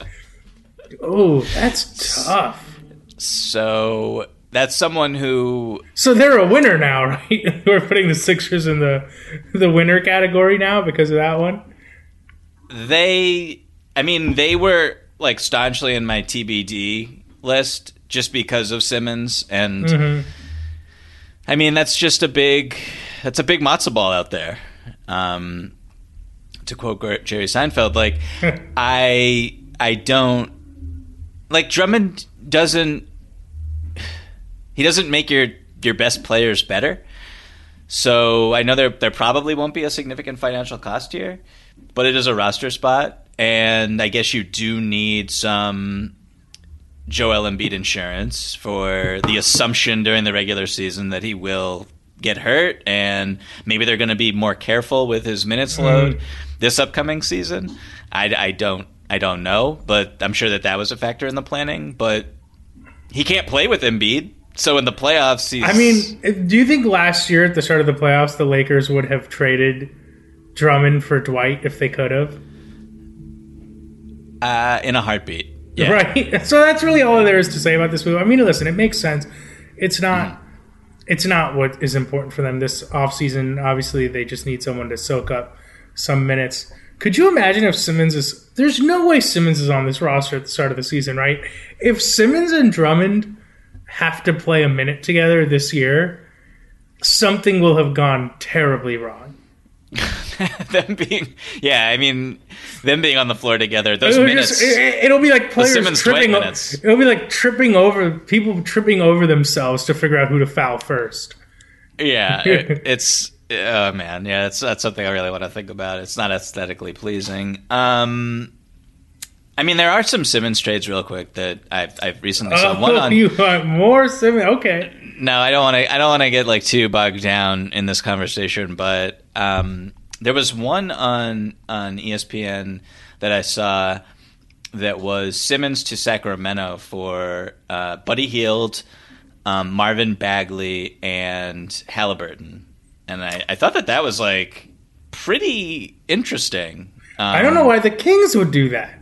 <laughs> oh, that's tough. So that's someone who So they're a winner now, <laughs> right? We're putting the Sixers in the the winner category now because of that one. they. I mean, they were like staunchly in my TBD list just because of Simmons, and Mhm. I mean that's just a big that's a big matzo ball out there. Um, to quote Jerry Seinfeld, like <laughs> I I don't like Drummond doesn't he doesn't make your your best players better. So I know there there probably won't be a significant financial cost here, but it is a roster spot, and I guess you do need some Joel Embiid insurance for the assumption during the regular season that he will get hurt, and maybe they're going to be more careful with his minutes mm-hmm. load this upcoming season. I, I don't I don't know, but I'm sure that that was a factor in the planning. But he can't play with Embiid, so in the playoffs, he's I mean, do you think last year at the start of the playoffs, the Lakers would have traded Drummond for Dwight if they could have? uh, in a heartbeat. Yeah. Right. <laughs> So that's really all there is to say about this move. I mean, listen, it makes sense. It's not. It's not what is important for them this offseason. Obviously, they just need someone to soak up some minutes. Could you imagine if Simmons is? There's no way Simmons is on this roster at the start of the season, right? If Simmons and Drummond have to play a minute together this year, something will have gone terribly wrong. <laughs> them being yeah, I mean them being on the floor together. Those It'll minutes. just- it, will be like players Simmons tripping. O- minutes. It'll be like tripping over people tripping over themselves to figure out who to foul first. Yeah, it- <laughs> it's oh man, yeah, it's that's something I really want to think about. It's not aesthetically pleasing. Um, I mean, there are some Simmons trades, real quick, that I've I've recently saw. Oh, One on you want more Simmons? Okay. no, I don't want to. I don't want to get like too bogged down in this conversation, but um, there was one on on ESPN that I saw that was Simmons to Sacramento for uh, Buddy Hield, um, Marvin Bagley, and Halliburton, and I, I thought that that was like pretty interesting. Um, I don't know why the Kings would do that.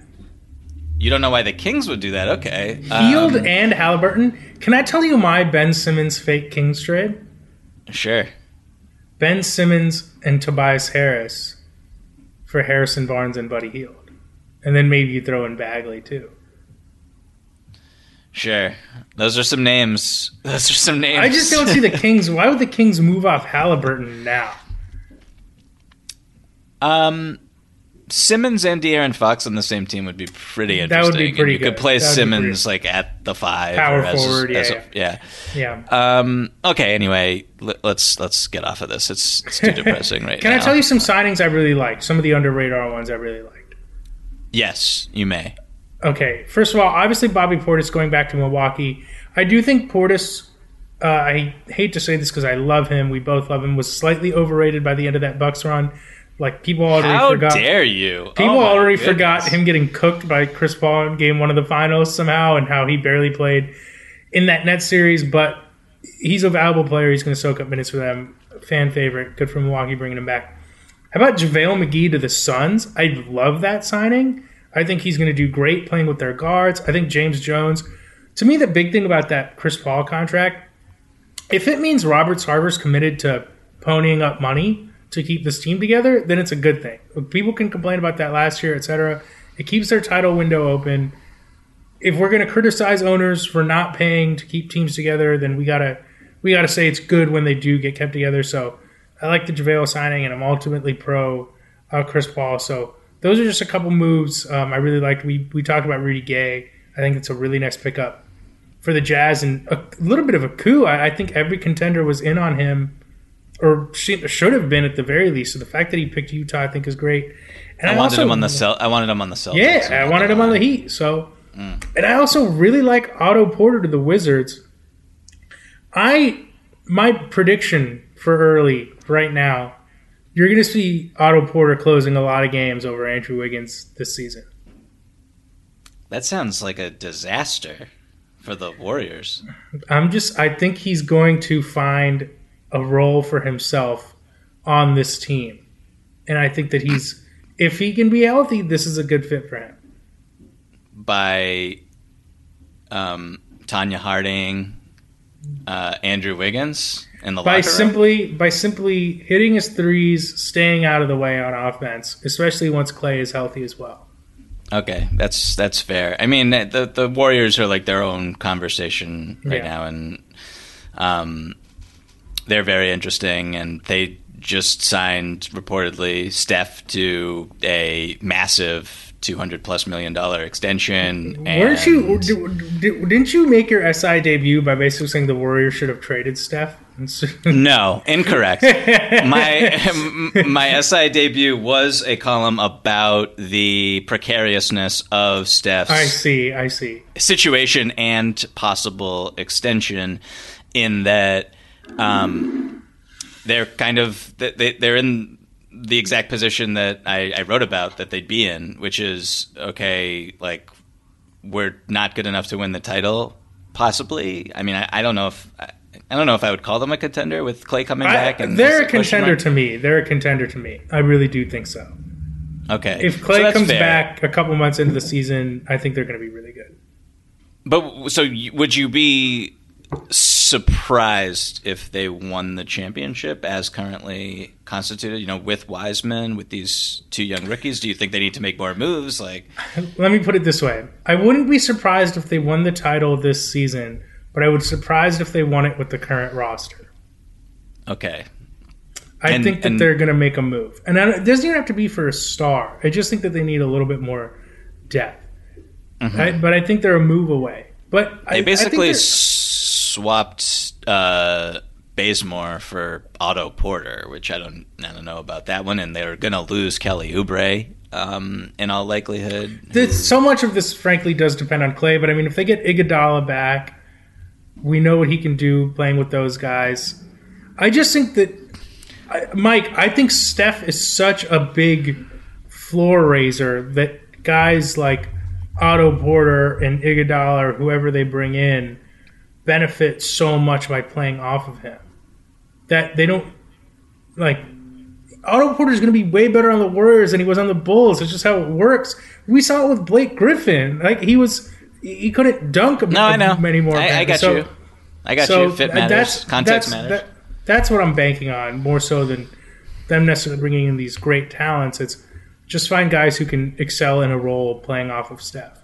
You don't know why the Kings would do that? Okay, Hield Um, and Halliburton. Can I tell you my Ben Simmons fake Kings trade? sure. Ben Simmons and Tobias Harris for Harrison Barnes and Buddy Hield, and then maybe you throw in Bagley too. Sure. Those are some names. Those are some names. I just don't see the Kings. Why would the Kings move off Halliburton now? Um, Simmons and De'Aaron Fox on the same team would be pretty interesting. That would be And pretty you could good. play would be Simmons like at the five, Power or as, forward, yeah, as a- yeah. Yeah. Um, okay. Anyway, let, let's let's get off of this. It's it's too depressing <laughs> right Can now. I tell you some signings I really liked? Some of the under radar ones I really liked. Yes, you may. Okay, first of all, obviously Bobby Portis going back to Milwaukee. I do think Portis. Uh, I hate to say this because I love him. We both love him. Was slightly overrated by the end of that Bucks run. Like people already How forgot. dare you? People Oh already goodness. forgot him getting cooked by Chris Paul in Game One of the Finals somehow, and how he barely played in that net series. But he's a valuable player. He's going to soak up minutes for them. Fan favorite. Good for Milwaukee bringing him back. How about JaVale McGee to the Suns? I love that signing. I think he's going to do great playing with their guards. I think James Jones. To me, the big thing about that Chris Paul contract, if it means Robert Sarver's committed to ponying up money to keep this team together, then it's a good thing. People can complain about that last year, etc. It keeps their title window open. If we're going to criticize owners for not paying to keep teams together, then we gotta we gotta say it's good when they do get kept together. So I like the JaVale signing, and I'm ultimately pro uh, Chris Paul. So those are just a couple moves um, I really liked. We we talked about Rudy Gay. I think it's a really nice pickup for the Jazz and a little bit of a coup. I, I think every contender was in on him, or should have been at the very least. So the fact that he picked Utah, I think, is great. And I wanted also- him on the cell. I wanted him on the Celtics. yeah, I wanted him on the Heat. So, and I also really like Otto Porter to the Wizards. I my prediction for early right now, you're going to see Otto Porter closing a lot of games over Andrew Wiggins this season. That sounds like a disaster for the Warriors. I'm just I think he's going to find a role for himself on this team. And I think that he's if he can be healthy, this is a good fit for him. by um, Tonya Harding, uh, Andrew Wiggins in the by locker room. simply by simply hitting his threes, staying out of the way on offense, especially once Clay is healthy as well. Okay, that's that's fair. I mean, the the Warriors are like their own conversation right Yeah. now, and um, they're very interesting, and they just signed reportedly Steph to a massive two hundred plus million dollar extension. And Weren't you? Didn't you make your SI debut by basically saying the Warriors should have traded Steph? <laughs> No, incorrect. my <laughs> my SI debut was a column about the precariousness of Steph's I see. I see. situation and possible extension in that um, they're kind of they, they're in the exact position that I, I wrote about that they'd be in, which is okay, like we're not good enough to win the title, possibly. I mean, I, I don't know if I, I don't know if I would call them a contender with Clay coming back. I, And they're a contender to me. They're a contender to me. I really do think so. Okay, If Clay that's comes fair. back a couple months into the season, I think they're going to be really good. But so would you be surprised if they won the championship as currently constituted? You know, with Wiseman, with these two young rookies, do you think they need to make more moves? Like, <laughs> Let me put it this way: I wouldn't be surprised if they won the title this season, but I would be surprised if they won it with the current roster. okay, I And- think that and- they're going to make a move, and I it doesn't even have to be for a star. I just think that they need a little bit more depth. I, but I think they're a move away. But Mm-hmm. they I basically s- swapped uh, Bazemore for Otto Porter, which I don't, I don't know about that one, and they're going to lose Kelly Oubre um, in all likelihood. So much of this, frankly, does depend on Clay. But I mean, if they get Iguodala back, we know what he can do playing with those guys. I just think that, Mike, I think Steph is such a big floor raiser that guys like Otto Porter and Iguodala or whoever they bring in benefit so much by playing off of him that they don't like Otto Porter is going to be way better on the Warriors than he was on the Bulls. It's just how it works. We saw it with Blake Griffin. Like he was, he couldn't dunk. No, I know. many more. I, I got So- you. I got so you. Fit matters. That's, Context that's, matters. that- that's what I'm banking on more so than them necessarily bringing in these great talents. It's just find guys who can excel in a role playing off of Steph.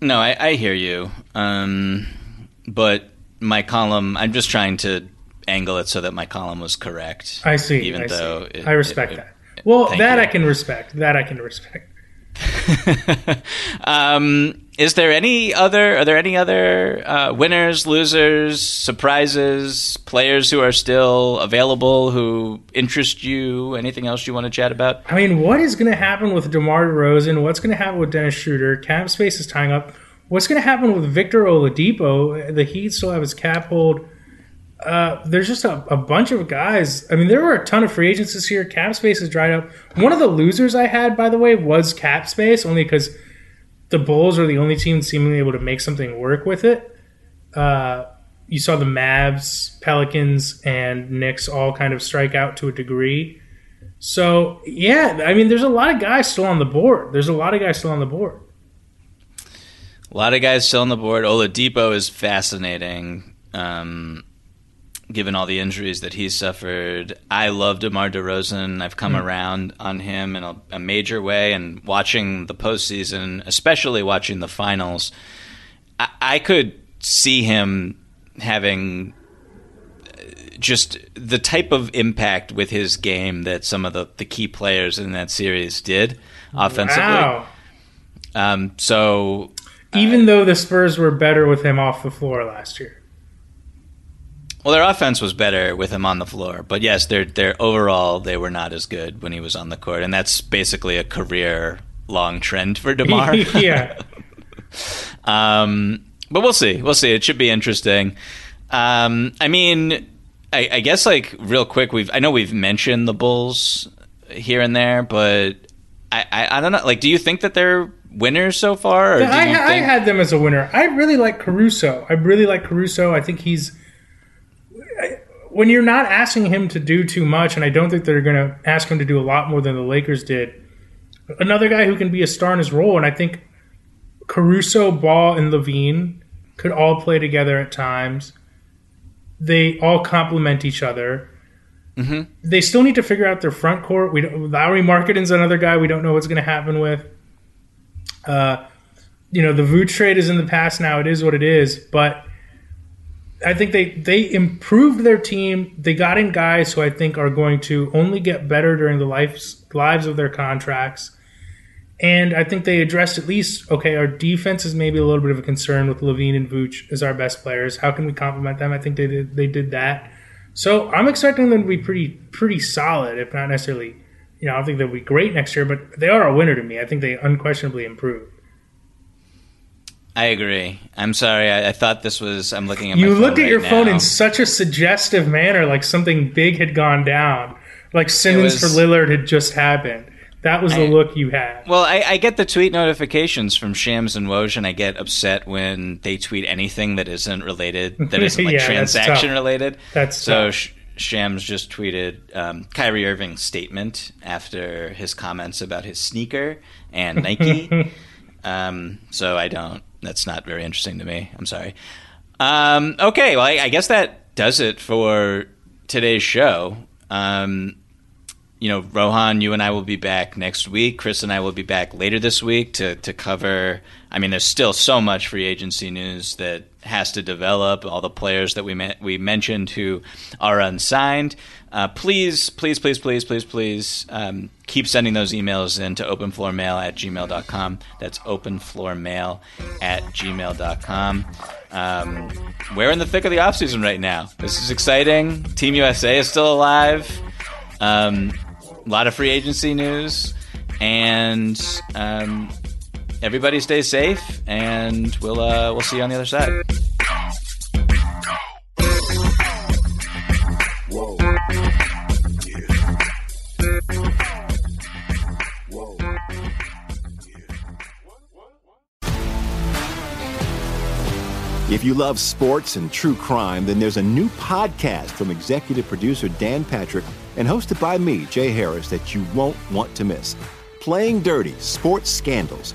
No, I, I hear you. Um, but my column, I'm just trying to angle it so that my column was correct. I see. Even I see. though it- I respect it- that. Well, that you. I can respect. That I can respect. <laughs> um, is there any other? Are there any other uh, winners, losers, surprises, players who are still available who interest you? Anything else you want to chat about? I mean, what is going to happen with DeMar DeRozan? What's going to happen with Dennis Schroeder? Cap space is tying up. What's going to happen with Victor Oladipo? The Heat still have his cap hold. Uh, there's just a, a bunch of guys. I mean, there were a ton of free agents this year. Cap space has dried up. One of the losers I had, by the way, was cap space, only because the Bulls are the only team seemingly able to make something work with it. Uh, you saw the Mavs, Pelicans, and Knicks all kind of strike out to a degree. So yeah, I mean, there's a lot of guys still on the board. There's a lot of guys still on the board. A lot of guys still on the board. Oladipo is fascinating, um, given all the injuries that he's suffered. I love DeMar DeRozan. I've come Mm. around on him in a, a major way, and watching the postseason, especially watching the finals, I, I could see him having uh, just the type of impact with his game that some of the, the key players in that series did offensively. Wow. Um, so Even though the Spurs were better with him off the floor last year. Well, their offense was better with him on the floor, but yes, their their overall they were not as good when he was on the court, and that's basically a career long trend for <laughs> Demar. yeah. <laughs> um, but we'll see. We'll see. It should be interesting. Um, I mean, I, I guess like real quick, we've I know we've mentioned the Bulls here and there, but I, I, I don't know. Like, do you think that they're winners so far? Or I, you I had them as a winner. I really like Caruso. I really like Caruso. I think he's I- when you're not asking him to do too much, and I don't think they're going to ask him to do a lot more than the Lakers did. Another guy who can be a star in his role, and I think Caruso, Ball, and LaVine could all play together at times. They all complement each other. Mm-hmm. They still need to figure out their front court. We don't, Lauri Markkanen's another guy we don't know what's going to happen with. Uh, you know, the Vooch trade is in the past now. It is what it is. But I think they they improved their team. They got in guys who I think are going to only get better during the lives lives of their contracts. And I think they addressed at least okay, our defense is maybe a little bit of a concern with LaVine and Vooch as our best players. How can we complement them? I think they did they did that. So I'm expecting them to be pretty pretty solid, if not necessarily. You know, I don't think they'll be great next year, but they are a winner to me. I think they unquestionably improved. I agree. I'm sorry. I, I, thought this was. I'm looking at. You look at right your now. phone in such a suggestive manner, like something big had gone down, like Simmons was, for Lillard had just happened. That was the I, look you had. Well, I, I, get the tweet notifications from Shams and Woj, and I get upset when they tweet anything that isn't related, that isn't like <laughs> yeah, transaction that's related. That's so. Sh- Shams just tweeted um, Kyrie Irving's statement after his comments about his sneaker and <laughs> Nike. um, so I don't. That's not very interesting to me. I'm sorry. Um, okay, well, I, I, guess that does it for today's show. Um, you know, Rohan, you and I will be back next week. Chris and I will be back later this week to to cover. I mean, there's still so much free agency news that has to develop. All the players that we met, we mentioned who are unsigned. Uh, please, please, please, please, please, please um, keep sending those emails in to openfloormail at gmail.com. That's openfloormail at gmail.com. Um, we're in the thick of the offseason right now. This is exciting. Team USA is still alive. Um, a lot of free agency news, and um, everybody stay safe, and we'll uh, we'll see you on the other side. If you love sports and true crime, then there's a new podcast from executive producer Dan Patrick and hosted by me, Jay Harris, that you won't want to miss. Playing Dirty Sports Scandals.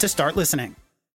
to start listening.